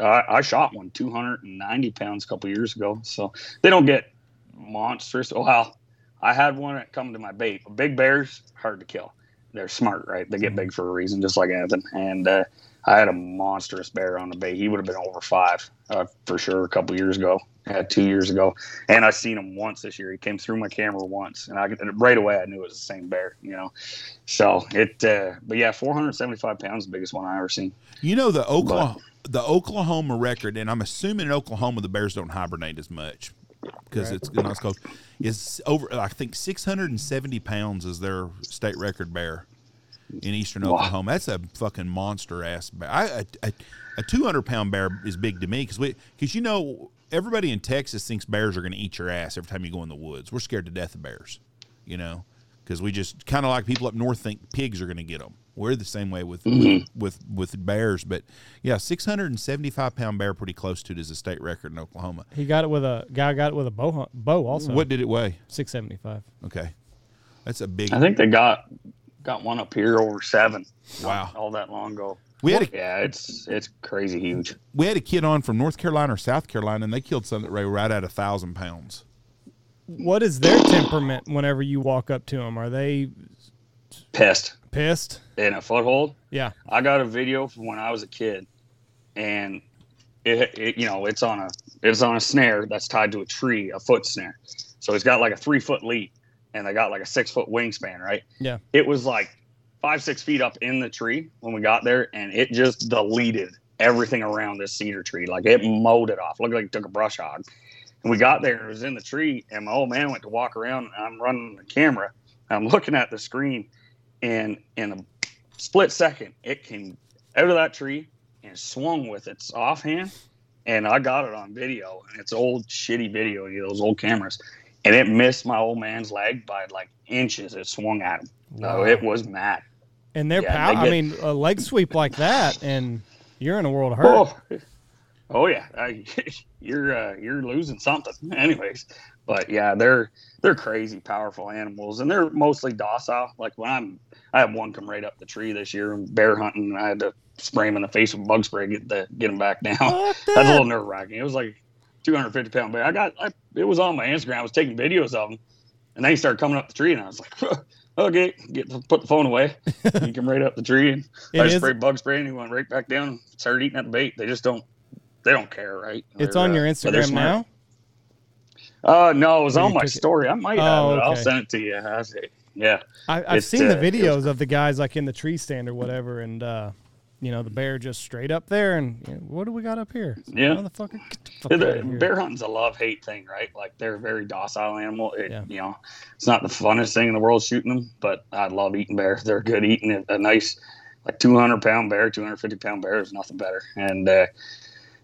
I, I shot one 290 pounds a couple years ago. So they don't get monstrous. Oh well, I had one that come to my bait. Big bears hard to kill. They're smart, right? They get big for a reason, just like anything. And uh, I had a monstrous bear on the bay. He would have been over five uh, for sure a couple years ago. Uh, two years ago, and I seen him once this year. He came through my camera once, and I right away I knew it was the same bear. You know, so it. Uh, but yeah, 475 pounds, the biggest one I ever seen. You know the Oklahoma the Oklahoma record, and I'm assuming in Oklahoma the bears don't hibernate as much because Right. it's not as cold. Is over I think 670 pounds is their state record bear in eastern Wow. Oklahoma. That's a fucking monster ass bear. I, a, a, a 200 pound bear is big to me because we because you know everybody in Texas thinks bears are going to eat your ass every time you go in the woods. We're scared to death of bears, you know, because we just kind of like people up north think pigs are going to get them. We're the same way with, with mm-hmm. with with bears, but yeah, 675 pound bear, pretty close to it is a state record in Oklahoma. He got it with a guy got it with a bow hunt, bow also. What did it weigh? six seventy five. Okay, that's a big. I think they got got one up here over seven. Wow. all that long ago. We had a Yeah, it's it's crazy huge. we had a kid on from North Carolina or South Carolina, and they killed something that weighed right at a thousand pounds. What is their temperament whenever you walk up to them? Are they Pissed pissed? in a foothold. Yeah. I got a video from when I was a kid, and it, it you know it's on a it's on a snare that's tied to a tree, a foot snare. So it's got like a three foot lead, and they got like a six foot wingspan, right? Yeah. It was like five six feet up in the tree when we got there, and it just deleted everything around this cedar tree. Like it mowed it off. Looked like it took a brush hog. And we got there, and it was in the tree, and my old man went to walk around. And I'm running the camera. I'm looking at the screen, and in a split second, it came out of that tree and swung with its offhand. And I got it on video, and it's old shitty video, you know, those old cameras. And it missed my old man's leg by like inches. It swung at him. No, Wow. it was mad. And they're Yeah, pow- they I mean, a leg sweep like that, and you're in a world of hurt. Oh, oh yeah, I, you're uh, you're losing something, anyways. But yeah, they're they're crazy powerful animals, and they're mostly docile. Like when I'm, I have one come right up the tree this year and bear hunting. And I had to spray him in the face with bug spray get the get him back down. Fuck That's a little nerve wracking. It was like 250 pound bear. I got I, it was on my Instagram. I was taking videos of him, and then he started coming up the tree, and I was like, okay, get the, put the phone away. he came right up the tree, and I is- sprayed bug spray, and he went right back down and started eating at the bait. They just don't they don't care, right? It's They're, on uh, your they're Instagram now. Uh, no, it was Or on my took it- story. I might have Oh, it. I'll send it to you. I see. Yeah, I, I've It's, seen the uh, it videos was- of the guys like in the tree stand or whatever, and uh, you know the bear just straight up there, and you know, what do we got up here? Yeah. motherfucker, the the- here. bear hunting's a love hate thing, right? Like they're a very docile animal. It, Yeah. You know, it's not the funnest thing in the world shooting them, but I love eating bear. They're good eating. A nice, like 200 pound bear, 250 pound bear is nothing better. And, uh,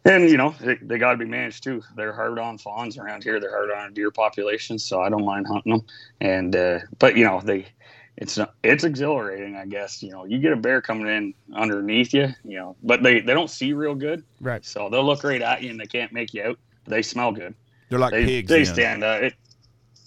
and you know, they, they got to be managed too. They're hard on fawns around here. They're hard on deer populations, so I don't mind hunting them. And, uh, but you know, they, it's not, it's exhilarating, I guess. You know, you get a bear coming in underneath you, you know, but they, they don't see real good. right. So they'll look right at you and they can't make you out. They smell good. They're like They, pigs. they stand up. it.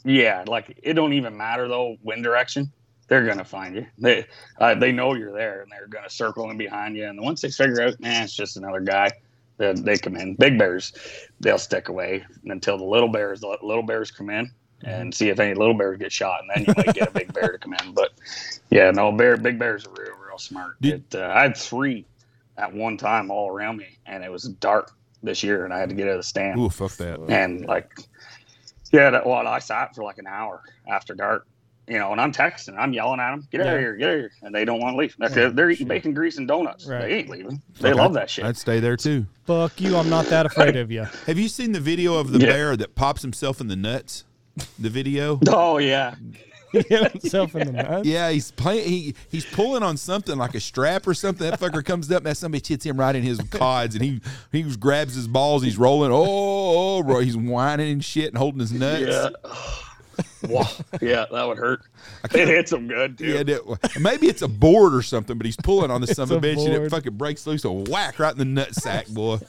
Yeah, like it don't even matter though wind direction. They're gonna find you. They uh, they know you're there and they're gonna circle in behind you. And once they figure out, man, it's just another guy. They, they come in. Big bears, they'll stick away until the little bears. The little bears come in and see if any little bears get shot, and then you might get a big bear to come in. But yeah, no bear. Big bears are real, real smart. Did- It, uh, I had three at one time all around me, and it was dark this year, and I had to get out of the stand Ooh, fuck that. and like yeah that well i sat for like an hour after dark you know and i'm texting i'm yelling at them get out of here get out of here and they don't want to leave they're, Yeah, they're eating shit. bacon grease and donuts Right. they ain't leaving they Fuck, love that shit I'd stay there too. Fuck you! I'm not that afraid of you. Have you seen the video of the Yeah. bear that pops himself in the nuts? The video. oh yeah Hit himself in the nuts. Yeah, he's playing. He he's pulling on something like a strap or something. That fucker comes up, and that somebody hits him right in his cods, and he he grabs his balls. He's rolling. Oh, oh, bro, he's whining and shit and holding his nuts. yeah Wow. Yeah, that would hurt. It hits him good too. Yeah, that- maybe it's a board or something, but he's pulling on the son of a a bitch and it fucking breaks loose. A whack right in the nut sack, boy.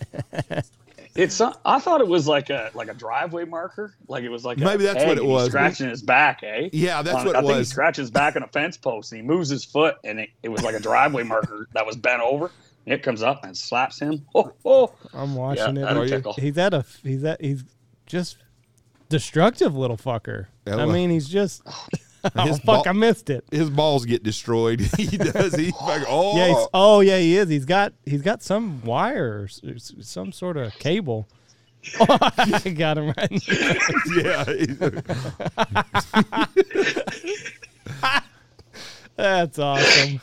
It's. uh, I thought it was like a like a driveway marker. Like it was like a Maybe that's peg what it was. Scratching his back, eh? Yeah, that's On- what I it think he scratches back on a fence post and he moves his foot and it, it was like a driveway marker that was bent over. It comes up and slaps him. Oh, oh. I'm watching Yeah, it. that'll you? He's at a he's at he's just destructive little fucker. Yeah, I mean, he's just oh fuck, ball- I missed it. His balls get destroyed. he does. He fucking, oh, Yeah, he's, oh yeah, he is. He's got he's got some wire, or s- s- some sort of cable. I got him right. yeah. That's awesome.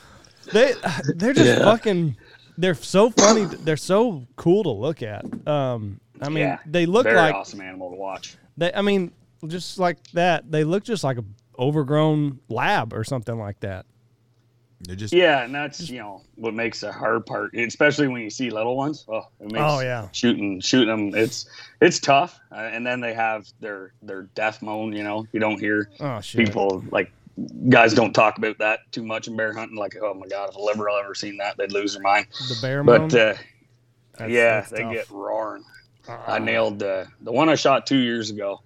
They they're just Yeah. fucking. They're so funny. They're so cool to look at. Um, I mean, yeah. they look Very like awesome animal to watch. they. I mean, just like that. They look just like a overgrown lab or something like that. They're just Yeah, and that's you know what makes the hard part, especially when you see little ones. Oh, it makes Oh, yeah. shooting shooting them. It's it's tough, uh, and then they have their their death moan. You know, you don't hear Oh people like guys don't talk about that too much in bear hunting. Like, oh my god, if a liberal ever seen that, they'd lose their mind. the bear moan. But uh, That's- yeah, that's they tough. get roaring. Ah. I nailed uh, the one I shot two years ago.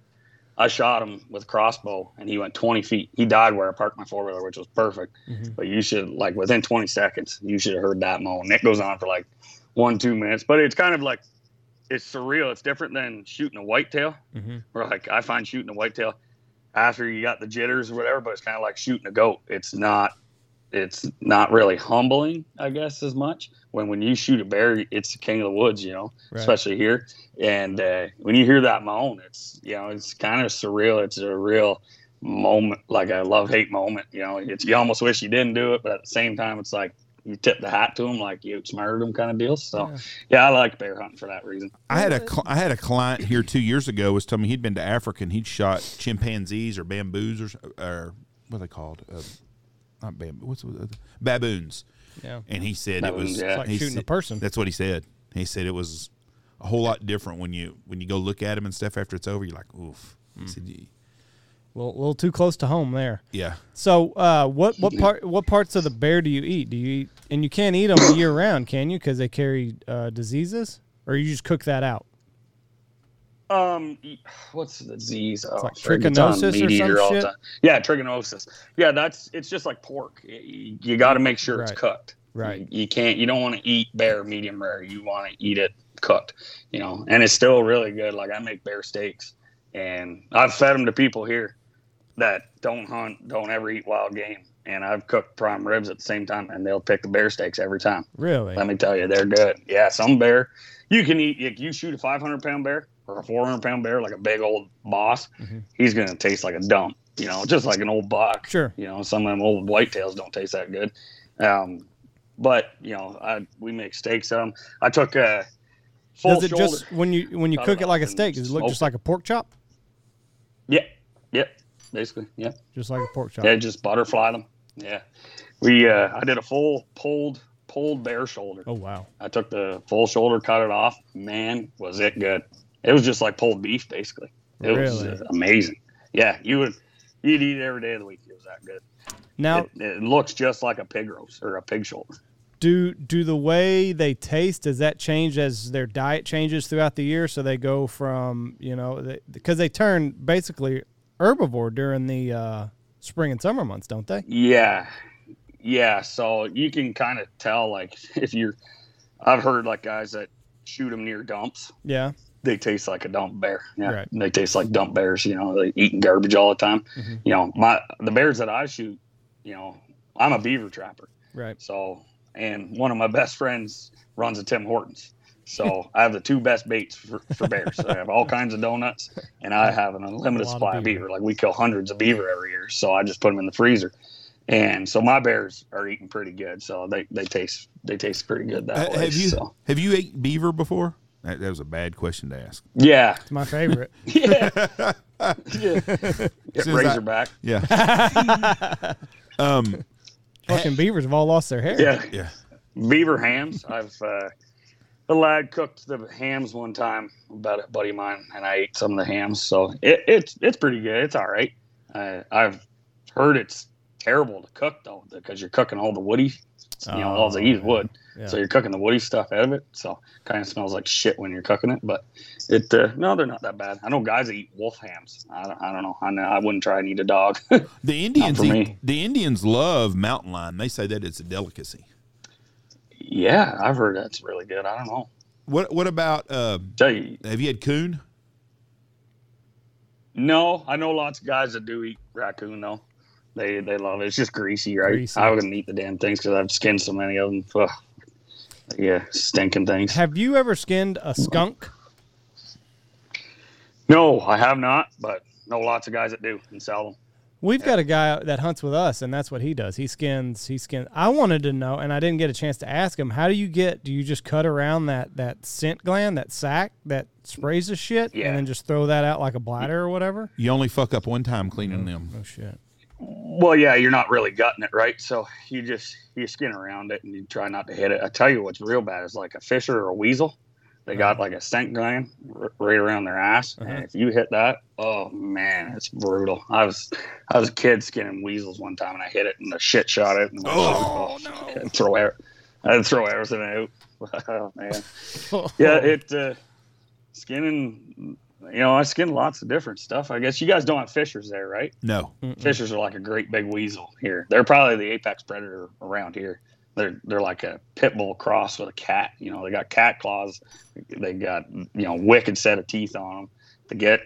I shot him with a crossbow, and he went 20 feet. He died where I parked my four wheeler, which was perfect. Mhm. But you should like within 20 seconds, you should have heard that moan. It goes on for like one, two minutes, but it's kind of like it's surreal. It's different than shooting a whitetail. Mhm. Where like I find shooting a whitetail after you got the jitters or whatever, but it's kind of like shooting a goat. It's not. It's not really humbling, I guess, as much. When when you shoot a bear, it's the king of the woods, you know, Right. especially here. And uh, when you hear that moan, it's you know, it's kind of surreal. It's a real moment, like a love hate moment. You know, it's you almost wish you didn't do it, but at the same time, it's like you tip the hat to them, like you outsmarted them, kind of deal. So Yeah. yeah, I like bear hunting for that reason. I had a cl- I had a client here two years ago was telling me he'd been to Africa and he'd shot chimpanzees or bamboos or, or what are they called? Uh, not bamboo. What's the, baboons? Yeah. And he said it was yeah. It's like he shooting a person. That's what he said. He said it was a whole lot different when you when you go look at them and stuff after it's over. You're like, oof. He said, "Y- A little, little too close to home there. yeah. So, uh, what what part what parts of the bear do you eat? Do you eat and you can't eat them year round, can you? Because they carry uh, diseases, or you just cook that out? Um, what's the disease? Oh, like frick, it's on trichinosis or some all shit? time. Yeah, trichinosis. Yeah, that's it's just like pork. You, you got to make sure Right. it's cooked. Right. You, you can't. You don't want to eat bear medium rare. You want to eat it cooked. You know, and it's still really good. Like I make bear steaks, and I've fed them to people here that don't hunt, don't ever eat wild game, and I've cooked prime ribs at the same time, and they'll pick the bear steaks every time. Really? Let me tell you, they're good. Yeah, some bear you can eat. You shoot a 500 pound bear or a 400 pound bear, like a big old boss, Mhm. he's gonna taste like a dump. You know, just like an old buck. Sure. You know, some of them old whitetails don't taste that good. Um, but you know, I we make steaks of them. I took a full Does it shoulder. just when you when you cook it it like a steak? Does it look just like a pork chop? yeah, yeah, basically, yeah. Just like a pork chop. Yeah, just butterfly them. Yeah, we. Uh, I did a full pulled pulled bear shoulder. Oh wow. I took the full shoulder, cut it off. Man, was it good! It was just like pulled beef, basically. It was Really? uh, amazing. Yeah, you would you'd eat it every day of the week. It was that good. Now, it, it looks just like a pig roast or a pig shoulder. do do the way they taste does that change as their diet changes throughout the year? So they go from you know because they turn basically herbivore during the uh, spring and summer months, don't they? Yeah, yeah. So you can kind of tell, like, if you're. I've heard like guys that shoot them near dumps. Yeah. They taste like a dump bear. Yeah, Right. they taste like dump bears. You know, they eating garbage all the time. Mhm. You know, my the bears that I shoot. You know, I'm a beaver trapper. Right. So, and one of my best friends runs a Tim Hortons. So I have the two best baits for, for bears. I have all kinds of donuts, and I have an unlimited supply of beaver. beaver. Like we kill hundreds of beaver every year. So I just put them in the freezer, and so my bears are eating pretty good. So they, they taste they taste pretty good that Ha- way. have you So have you ate beaver before? That, that was a bad question to ask. yeah, It's my favorite. yeah, yeah. yeah Razorback. Yeah. um. Fucking beavers have all lost their hair. Yeah, Yeah. beaver hams. I've uh, the lad cooked the hams one time about a buddy of mine, and I ate some of the hams. So it, it's it's pretty good. It's all right. I, I've heard it's terrible to cook though because you're cooking all the woody. You know, all they eat Oh, wood, yeah. so you're cooking the woody stuff out of it. So kind of smells like shit when you're cooking it. But it uh, no, they're not that bad. I know guys that eat wolf hams. I don't, I don't know. I, know, I wouldn't try and eat a dog. The Indians, eat, the Indians love mountain lion. They say that it's a delicacy. yeah, I've heard that's really good. I don't know. What What about? Uh, Tell you, have you had coon? no, I know lots of guys that do eat raccoon though. They they love it. It's just greasy, right? Greasy. I wouldn't eat the damn things because I've skinned so many of them. Ugh. Yeah, stinking things. Have you ever skinned a skunk? No, I have not, but know lots of guys that do and sell them. We've got a guy that hunts with us, and that's what he does. He skins. He skins. I wanted to know, and I didn't get a chance to ask him. How do you get? Do you just cut around that that scent gland, that sac that sprays the shit, Yeah. and then just throw that out like a bladder or whatever? You only fuck up one time cleaning oh, them. Oh shit! Well, yeah, you're not really gutting it, right? So you just you skin around it and you try not to hit it. I tell you what's real bad is like a fisher or a weasel. They got like a scent gland r- right around their ass, Uh-huh. and if you hit that, oh man, it's brutal. I was I was a kid skinning weasels one time, and I hit it, and the shit shot it. And Oh, no! I'd throw air, I'd throw everything out. oh man, yeah, it uh, skinning. You know, I skin lots of different stuff. I guess you guys don't have fishers there, right? No, Mm-mm. Fishers are like a great big weasel here. They're probably the apex predator around here. They're they're like a pit bull cross with a cat. You know, they got cat claws. They got you know wicked set of teeth on them. To get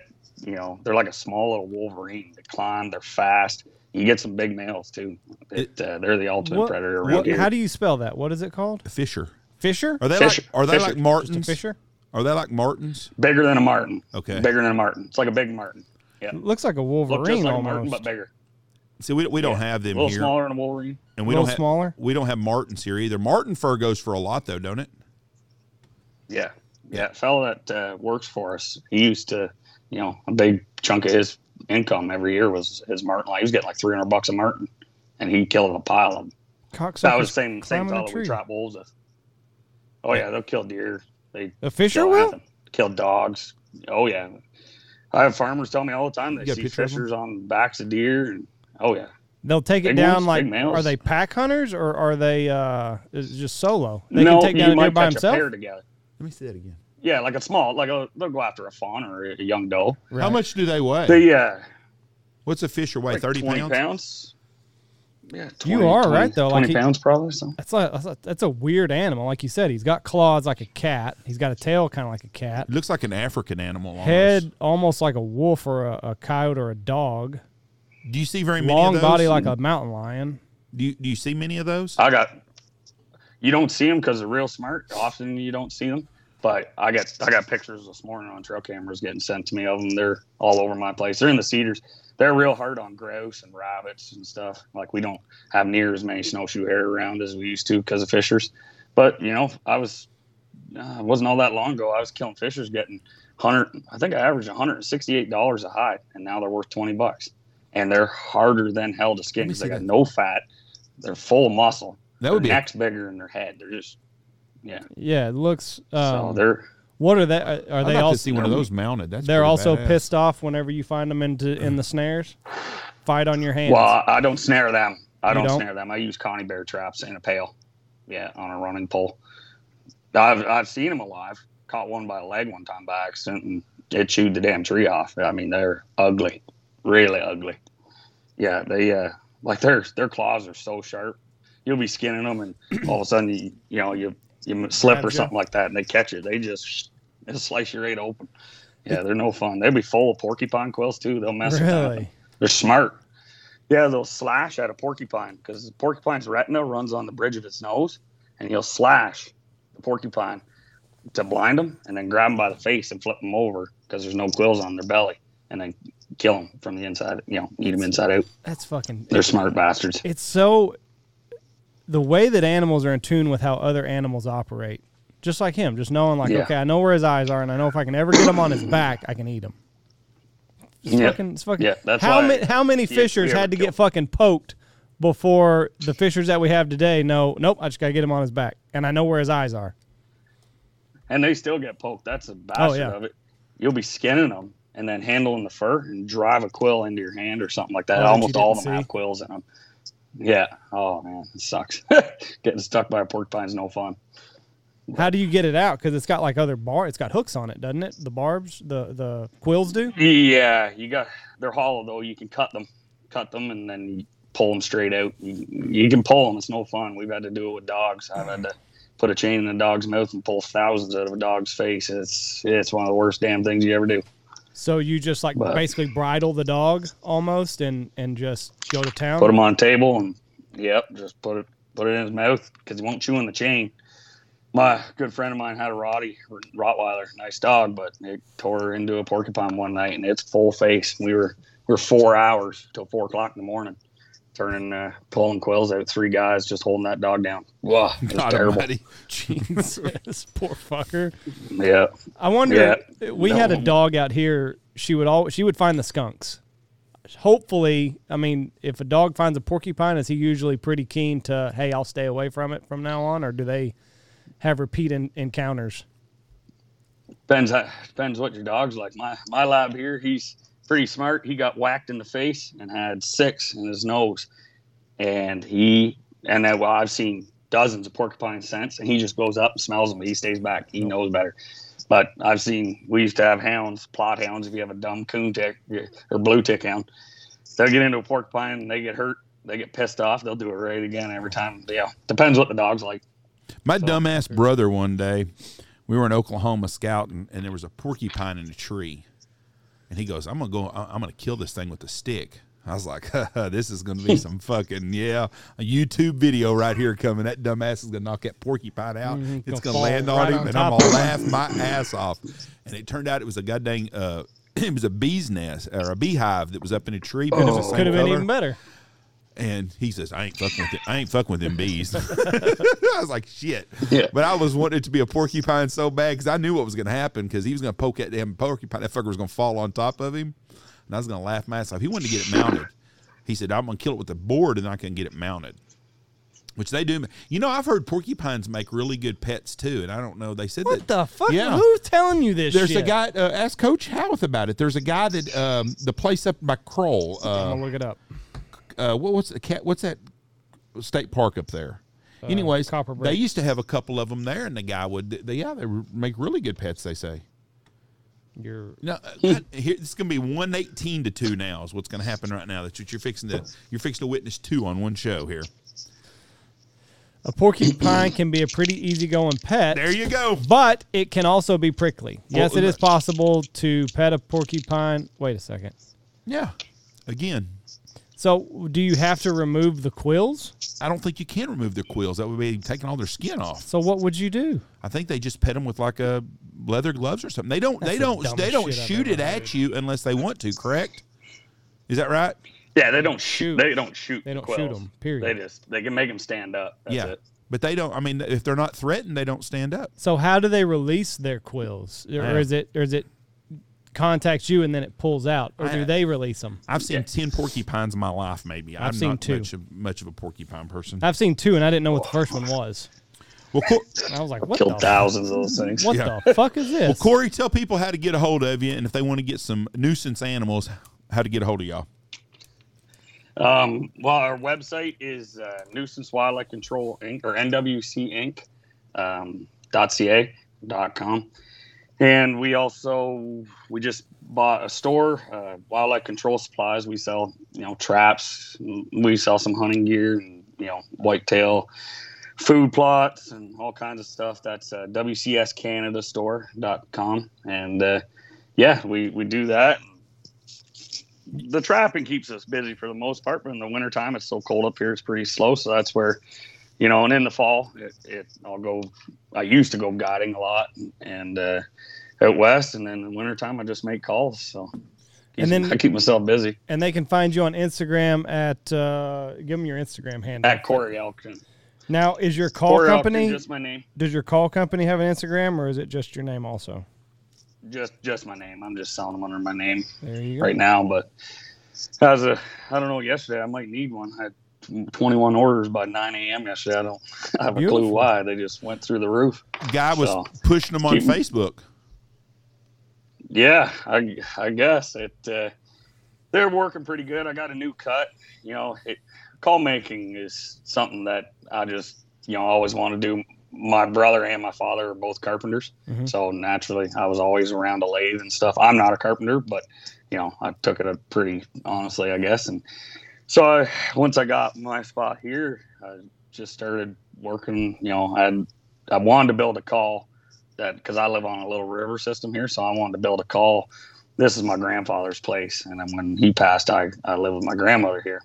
you know, they're like a small little wolverine. They climb. They're fast. You get some big males too. It, uh, they're the ultimate What- predator around what- here. how do you spell that? What is it called? a fisher. Fisher? Are they Fisher. like? Are they Fisher. like Just Just a martens? fisher? Are they like martens? bigger than a marten. Okay. Bigger than a marten. It's like a big marten. Yeah. Looks like a Look Wolverine just like a marten, but bigger. See, we, we don't Yeah. have A them little here, smaller than a wolverine. and a we little don't have smaller. we don't have martens here either. Marten fur goes for a lot though, don't it? Yeah, yeah. A fellow that uh, works for us, he used to, you know, a big chunk of his income every year was his marten. Like He was getting like three hundred bucks a marten, and he killed a pile of them. Cocksuckers That was the same same climbing fellow we trap wolves with. Oh yeah, they'll kill deer. They A fisher will? Kill dogs. Oh yeah. I have farmers tell me all the time they You got a see picture of 'em? fishers on backs of deer, and oh yeah. They'll take it Big down ones, like are they pack hunters or are they uh is it just solo? They no, can take down a deer might by himself. a pair together. Let me see that again. Yeah, like a small, like a they'll go after a fawn or a young doe. How much do they weigh? They uh, What's a fisher weigh? like Thirty 20 pounds. pounds. Yeah, You are right, though, like Twenty he- pounds probably. So That's like that's a, that's a weird animal. Like you said, he's got claws like a cat. He's got a tail kind of like a cat. It looks like an African animal. Almost. Head almost like a wolf or a, a coyote or a dog. Do you see very many Long of those? body like a mountain lion. Do you, do you see many of those? I got. You don't see them because they're real smart. Often you don't see them, but I got I got pictures this morning on trail cameras getting sent to me of them. They're all over my place. They're in the cedars. They're real hard on grouse and rabbits and stuff. Like we don't have near as many snowshoe hare around as we used to because of fishers. But you know, I was uh, wasn't all that long ago. I was killing fishers, getting hundred. I think I averaged one hundred and sixty-eight dollars a hide, and now they're worth twenty bucks. And they're harder than hell to skin because they got that. no fat. They're full of muscle. That would their be. A, neck's bigger than their head. They're just yeah. Yeah, it looks. so Um, they're what are they? Are, are I'd they all? to see one of those mounted. That's They're also badass. pissed off whenever you find them into in the snares. Fight on your hands. well. I- I don't snare them. I don't, don't? snare them. I use Conibear traps in a pail. Yeah, on a running pole. I've I've seen them alive. Caught one by a leg one time by accident, and it chewed the damn tree off. I mean, they're ugly, really ugly. Yeah, they uh like their their claws are so sharp. You'll be skinning them, and all of a sudden you you know you you slip or something like that, and they catch you. They just they slice your right open. Yeah, they're no fun. They'll be full of porcupine quills too. They'll mess with really? They're smart. Yeah, they'll slash at a porcupine because the porcupine's retina runs on the bridge of its nose, and he'll slash the porcupine to blind them, and then grab them by the face and flip them over because there's no quills on their belly, and then kill them from the inside. You know, eat them inside out. That's fucking. They're smart bastards. It's so. The way that animals are in tune with how other animals operate, just like him, just knowing like, Yeah. okay, I know where his eyes are, and I know if I can ever get him on his back, I can eat him. It's Yeah. fucking, it's fucking. Yeah, that's how why many how many fishers had to get fucking poked before the fishers that we have today know? Nope, I just gotta get him on his back, and I know where his eyes are. and they still get poked. That's a oh, bastard Oh, yeah. of it. You'll be skinning them, and then handling the fur and drive a quill into your hand or something like that. Oh, Almost all of them see? have quills in them. Yeah. Oh man, it sucks. Getting stuck by a porcupine is no fun. How do you get it out? Because it's got like other bar. It's got hooks on it, doesn't it? The barbs, the the quills do. Yeah, you got they're hollow though. You can cut them, cut them, and then you pull them straight out. You, you can pull them. It's no fun. We've had to do it with dogs. I've had to put a chain in a dog's mouth and pull thousands out of a dog's face. It's it's one of the worst damn things you ever do. So you just like But- basically bridle the dog almost, and and just go to town. Put him on a table and yep, just put it put it in his mouth because he won't chew on the chain. My good friend of mine had a Rottie Rottweiler, nice dog, but it tore into a porcupine one night and it's full face. We were we were four hours till four o'clock in the morning, turning uh, pulling quills out. Three guys just holding that dog down. Wow, it was God terrible. almighty. Jesus, poor fucker. Yeah, I wonder. We had a dog out here. She would all she would find the skunks. Hopefully, I mean, if a dog finds a porcupine, is he usually pretty keen to, hey, I'll stay away from it from now on, or do they have repeat en- encounters? depends how, depends what your dog's like. My my lab here, he's pretty smart. He got whacked in the face and had six in his nose, and he and then well, I've seen dozens of porcupine scents, and he just goes up and smells them. He stays back. He knows better. But I've seen we used to have hounds, Plott hounds. If you have a dumb coon tick or blue tick hound, they'll get into a porcupine and they get hurt. They get pissed off. They'll do it right again every time. Yeah, depends what the dog's like. My dumbass brother one day, we were in Oklahoma scouting, and there was a porcupine in a tree, and he goes, "I'm gonna go. I'm gonna kill this thing with a stick." I was like, "This is gonna be some fucking yeah, a YouTube video right here coming. That dumbass is gonna knock that porcupine out. Mhm, It's gonna gonna land on right him, on and I'm gonna laugh my ass off." And it turned out it was a goddamn. Uh, it was a bee's nest or a beehive that was up in a tree, but it was the Oh. same Could have been even better. And he says, "I ain't fucking with it. I ain't fucking with them bees." I was like, "Shit!" Yeah. But I was wanting it to be a porcupine so bad because I knew what was going to happen because he was going to poke at damn porcupine. That fucker was going to fall on top of him, and I was going to laugh my ass off. He wanted to get it mounted. He said, "I'm going to kill it with a board, and I can get it mounted." Which they do. You know, I've heard porcupines make really good pets too, and I don't know. They said What that the fuck? Yeah. Who's telling you this? there's shit? a guy. Uh, ask Coach Howarth about it. There's a guy that um, the place up by Kroll. I'm Uh, gonna look it up. Uh, what, what's the cat? What's that state park up there? Anyways, they used to have a couple of them there, and the guy would. They, yeah, they make really good pets. They say. You're No, uh, God, here this going to be one eighteen to two now. Is what's going to happen right now. That's what you're fixing to. You're fixing to witness two on one show here. a porcupine can be a pretty easygoing pet. There you go. but it can also be prickly. Yes, Well, it is possible to pet a porcupine. Wait a second. Yeah. Again, So, do you have to remove the quills? I don't think you can remove their quills. That would be taking all their skin off. So, what would you do? I think they just pet them with like a leather gloves or something. They don't. That's they the don't. They don't shoot it ever at heard. you unless they want to. Correct? Is that right? Yeah, they don't shoot. Shoot. They don't shoot. They don't quills. shoot 'em, period. They just they can make them stand up. That's yeah. it. But they don't. I mean, if they're not threatened, they don't stand up. So, how do they release their quills, or, I- or is it, or is it contacts you and then it pulls out, or do I- they release them? I've seen Yeah. ten porcupines in my life. Maybe I've I'm seen not two. Much of, much of a porcupine person. I've seen two, and I didn't know what the first one was. Well, Cor- I was like, "What Killed the thousands of those things. What Yeah. the fuck is this?" well, Cory, tell people how to get a hold of you, and if they want to get some nuisance animals, how to get a hold of y'all. Um, well, our website is uh, Nuisance Wildlife Control Inc. or NWC Inc. Um, dot .ca dot com, and we also we just bought a store, uh, Wildlife Control Supplies. We sell you know traps, we sell some hunting gear, and you know whitetail food plots and all kinds of stuff. That's uh, WCSCanadaStore.com, and uh, yeah, we we do that the trapping keeps us busy for the most part, but in the wintertime it's so cold up here it's pretty slow. So that's where, you know, and in the fall it, it I'll go I used to go guiding a lot and uh out west and then in the wintertime I just make calls. So And then- I keep myself busy. and they can find you on Instagram at uh, give them your Instagram handle. At Cory Elkin. Now, is your call Cory company? Elkin, just my name. does your call company have an Instagram, or is it just your name also? Just just my name. I'm just selling them under my name There you go. right now. But as a I don't know, yesterday I might need one. I 21 orders by 9 a.m. yesterday. I don't I have a clue why. They just went through the roof. Guy was So, pushing them on keep- Facebook. Yeah, I, I guess it. Uh, they're working pretty good. I got a new cut. You know, it, call making is something that I just you know always want to do. My brother and my father are both carpenters, Mhm. so naturally I was always around a lathe and stuff. I'm not a carpenter, but you know I took it a pretty honestly, I guess. And so I, once I got my spot here, I just started working. You know, I I wanted to build a call that because I live on a little river system here, so I wanted to build a call. This is my grandfather's place, and then when he passed, I I live with my grandmother here,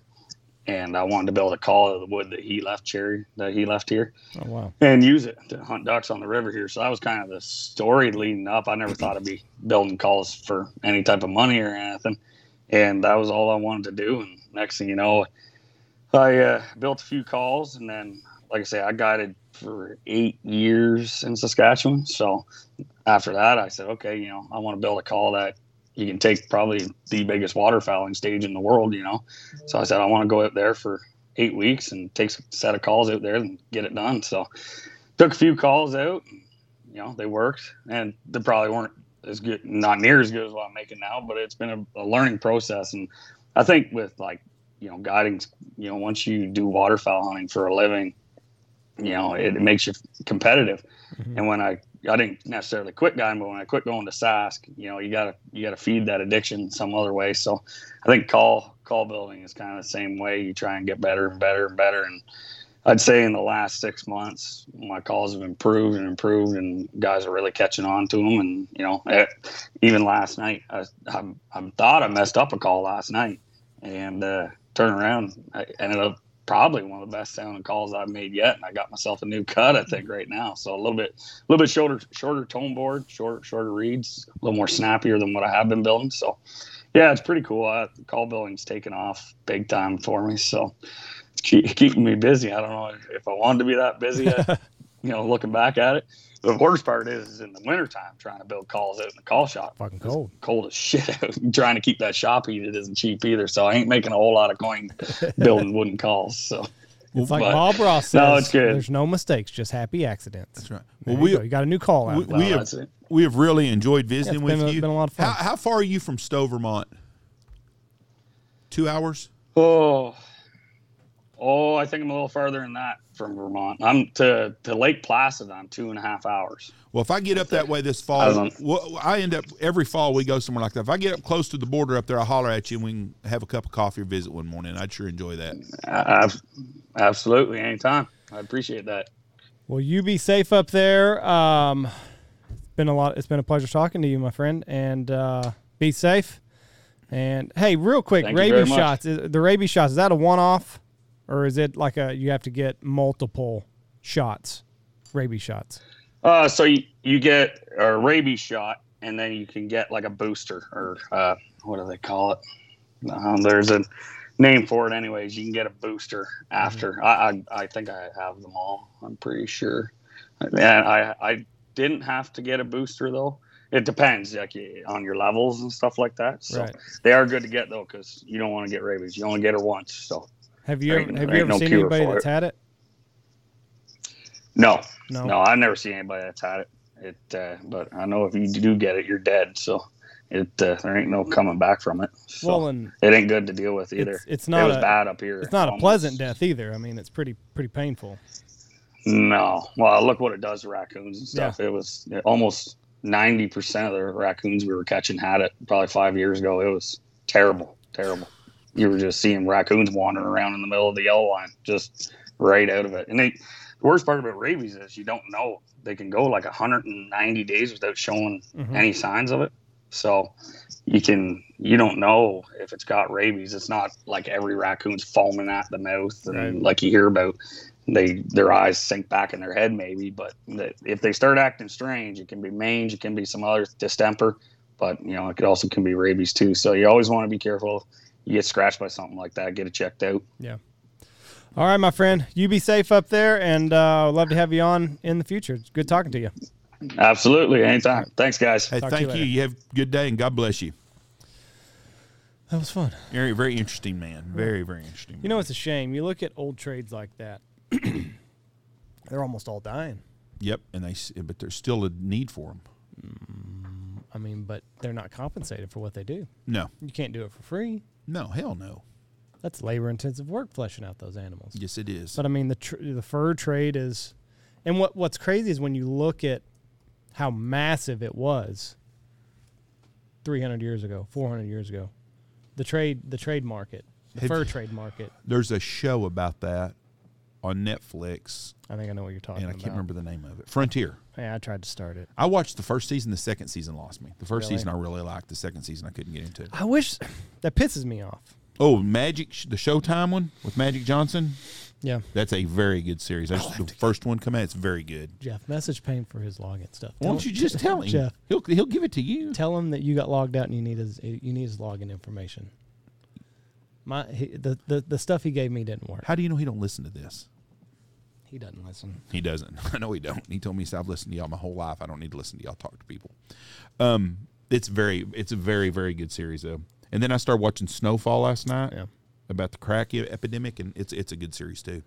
and I wanted to build a call of the wood that he left, cherry that he left here, Oh wow. and use it to hunt ducks on the river here. So that was kind of the story leading up. I never thought I'd be building calls for any type of money or anything, and that was all I wanted to do. And next thing you know, I uh, built a few calls, and then, like I say, I guided for eight years in Saskatchewan. So after that, I said, okay, you know, I want to build a call that you can take probably the biggest waterfowling stage in the world, you know. So I said, I want to go out there for eight weeks and take a set of calls out there and get it done. So took a few calls out, and, you know, they worked, and they probably weren't as good, not near as good as what I'm making now, but it's been a, a learning process. And I think with like, you know, guiding, you know, once you do waterfowl hunting for a living, you know, it, it makes you competitive. Mhm. And when I, I didn't necessarily quit guiding, but when I quit going to Sask, you know, you gotta, you gotta feed that addiction some other way. So I think call, call building is kind of the same way. You try and get better and better and better. And I'd say in the last six months, my calls have improved and improved, and guys are really catching on to them. And you know, eh, even last night, I, I, I thought I messed up a call last night, and uh, turn around, I ended up probably one of the best sounding calls I've made yet, and I got myself a new cut. I think right now, so a little bit, a little bit shorter, shorter tone board, short, shorter reeds, a little more snappier than what I have been building. So, yeah, it's pretty cool. Uh, call building's taken off big time for me. So it's keep, keeping me busy. I don't know if I wanted to be that busy, uh, you know, looking back at it. The worst part is, is in the wintertime trying to build calls out in the call shop. Fucking It's cold. Cold as shit out. trying to keep that shop heated isn't cheap either. So I ain't making a whole lot of coin building wooden calls. So It's like But- Bob Ross says. No, it's good. There's no mistakes, just happy accidents. That's right. There Well, you, we go. you got a new call out. we, no, we have we have really enjoyed visiting Yeah, it's with been a- you. been a lot of fun. How, how far are you from Stowe, Vermont? Two hours. Oh, oh, I think I'm a little farther than that from Vermont. I'm to to Lake Placid. I'm two and a half hours. Well, if I get up that way this fall, don't well, I end up every fall we go somewhere like that. If I get up close to the border up there, I holler at you and we can have a cup of coffee or visit one morning. I'd sure enjoy that. Uh, absolutely, anytime. I appreciate that. Well, you be safe up there. Um, it's been a lot. It's been a pleasure talking to you, my friend, and uh, be safe. And hey, real quick, Thank rabies shots. Is, the rabies shots is that a one-off, or is it like a you have to get multiple shots, rabies shots? Uh, so you, you get a rabies shot, and then you can get like a booster, or uh, what do they call it? Um, there's a name for it, anyways. You can get a booster after. I, I I think I have them all. I'm pretty sure. And I I didn't have to get a booster though. It depends, like on your levels and stuff like that. So Right. they are good to get though, because you don't want to get rabies. You only get it once. So Have you ever have you ever no seen anybody that's it. had it? no, No. No, I've never seen anybody that's had it. It, uh, but I know if you do get it, you're dead. So it uh, there ain't no coming back from it. So Well, and it ain't good to deal with either. it's, it's it not was a bad up here. it's not a pleasant death either. I mean, it's pretty pretty painful. No, well, look what it does to raccoons and stuff. It was almost ninety percent of the raccoons we were catching had it. Probably five years ago, it was terrible, terrible. You were just seeing raccoons wandering around in the middle of the yellow line, just right out of it. And they, the worst part about rabies is you don't know. They can go like 190 days without showing Mhm. any signs of it. So you can you don't know if it's got rabies. It's not like every raccoon's foaming at the mouth and Right. like you hear about they their eyes sink back in their head maybe but if they start acting strange it can be mange it can be some other distemper but you know it could also can be rabies too so you always want to be careful you get scratched by something like that get it checked out Yeah. All right, my friend. You be safe up there, and uh, I'd love to have you on in the future. It's good talking to you. absolutely anytime thanks guys Hey, Talk to you thank you. You have a good day and God bless you. That was fun. You're very interesting man. Very, very interesting. You know, it's a shame. You look at old trades like that; they're almost all dying. Yep, and they s- but there's still a need for them. I mean, but they're not compensated for what they do. No, You can't do it for free. No, hell no. That's labor intensive work fleshing out those animals. Yes, it is. But I mean, the tr- the fur trade is, and what what's crazy is when you look at how massive it was. Three hundred years ago, four hundred years ago, the trade the trade market, the Have- fur trade market. There's a show about that on Netflix, I think I know what you're talking about. and I about. can't remember the name of it. Frontier. Yeah, I tried to start it. I watched the first season. The second season lost me. The first Really? season I really liked. The second season I couldn't get into. I wish that pisses me off. Oh, Magic, the Showtime one with Magic Johnson. Yeah, That's a very good series. I just, the first one come out. It's very good. Jeff, message Payne for his login stuff. Why don't you just tell him? Jeff, He'll he'll give it to you. tell him that you got logged out and you need his you need his login information. My he, the, the the stuff he gave me didn't work. How do you know he don't listen to this? He doesn't listen. He doesn't. I know he don't. He told me, "I've listened to y'all my whole life. I don't need to listen to y'all talk to people." Um, it's very, it's a very, very good series though. And then I started watching Snowfall last night Yeah. about the crack epidemic, and it's it's a good series too.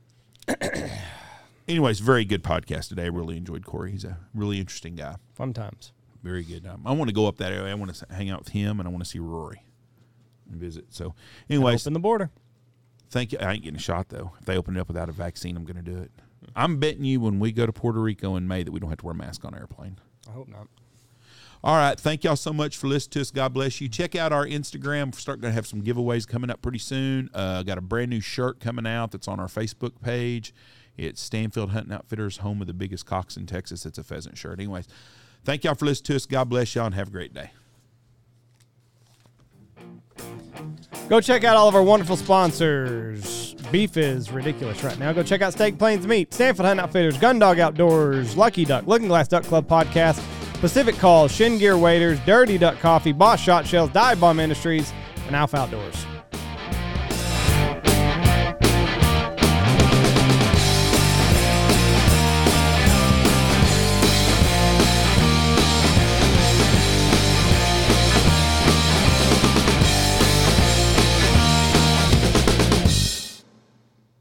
Anyways, very good podcast today. I really enjoyed Cory. He's a really interesting guy. Fun times. Very good. Um, I want to go up that area. I want to hang out with him, and I want to see Rory and visit. So, anyways, Open the border. Thank you. I ain't getting a shot though. If they open it up without a vaccine, I'm going to do it. I'm betting you when we go to Puerto Rico in May that we don't have to wear a mask on airplane. I hope not. All right. Thank y'all so much for listening to us. God bless you. Check out our Instagram. We're starting to have some giveaways coming up pretty soon. Uh, got a brand new shirt coming out that's on our Facebook page. It's Stanfield Hunting Outfitters, home of the biggest cocks in Texas. It's a pheasant shirt. Anyways, thank y'all for listening to us. God bless y'all and have a great day. Go check out all of our wonderful sponsors. Beef is ridiculous right now. Go check out Steak Plains Meat, Stanfield Hunt Outfitters, Gundog Outdoors, Lucky Duck, Looking Glass Duck Club Podcast, Pacific Calls, Chene Gear Waders, Dirty Duck Coffee, Boss Shot Shells, Dive Bomb Industries, and Alpha Outdoors.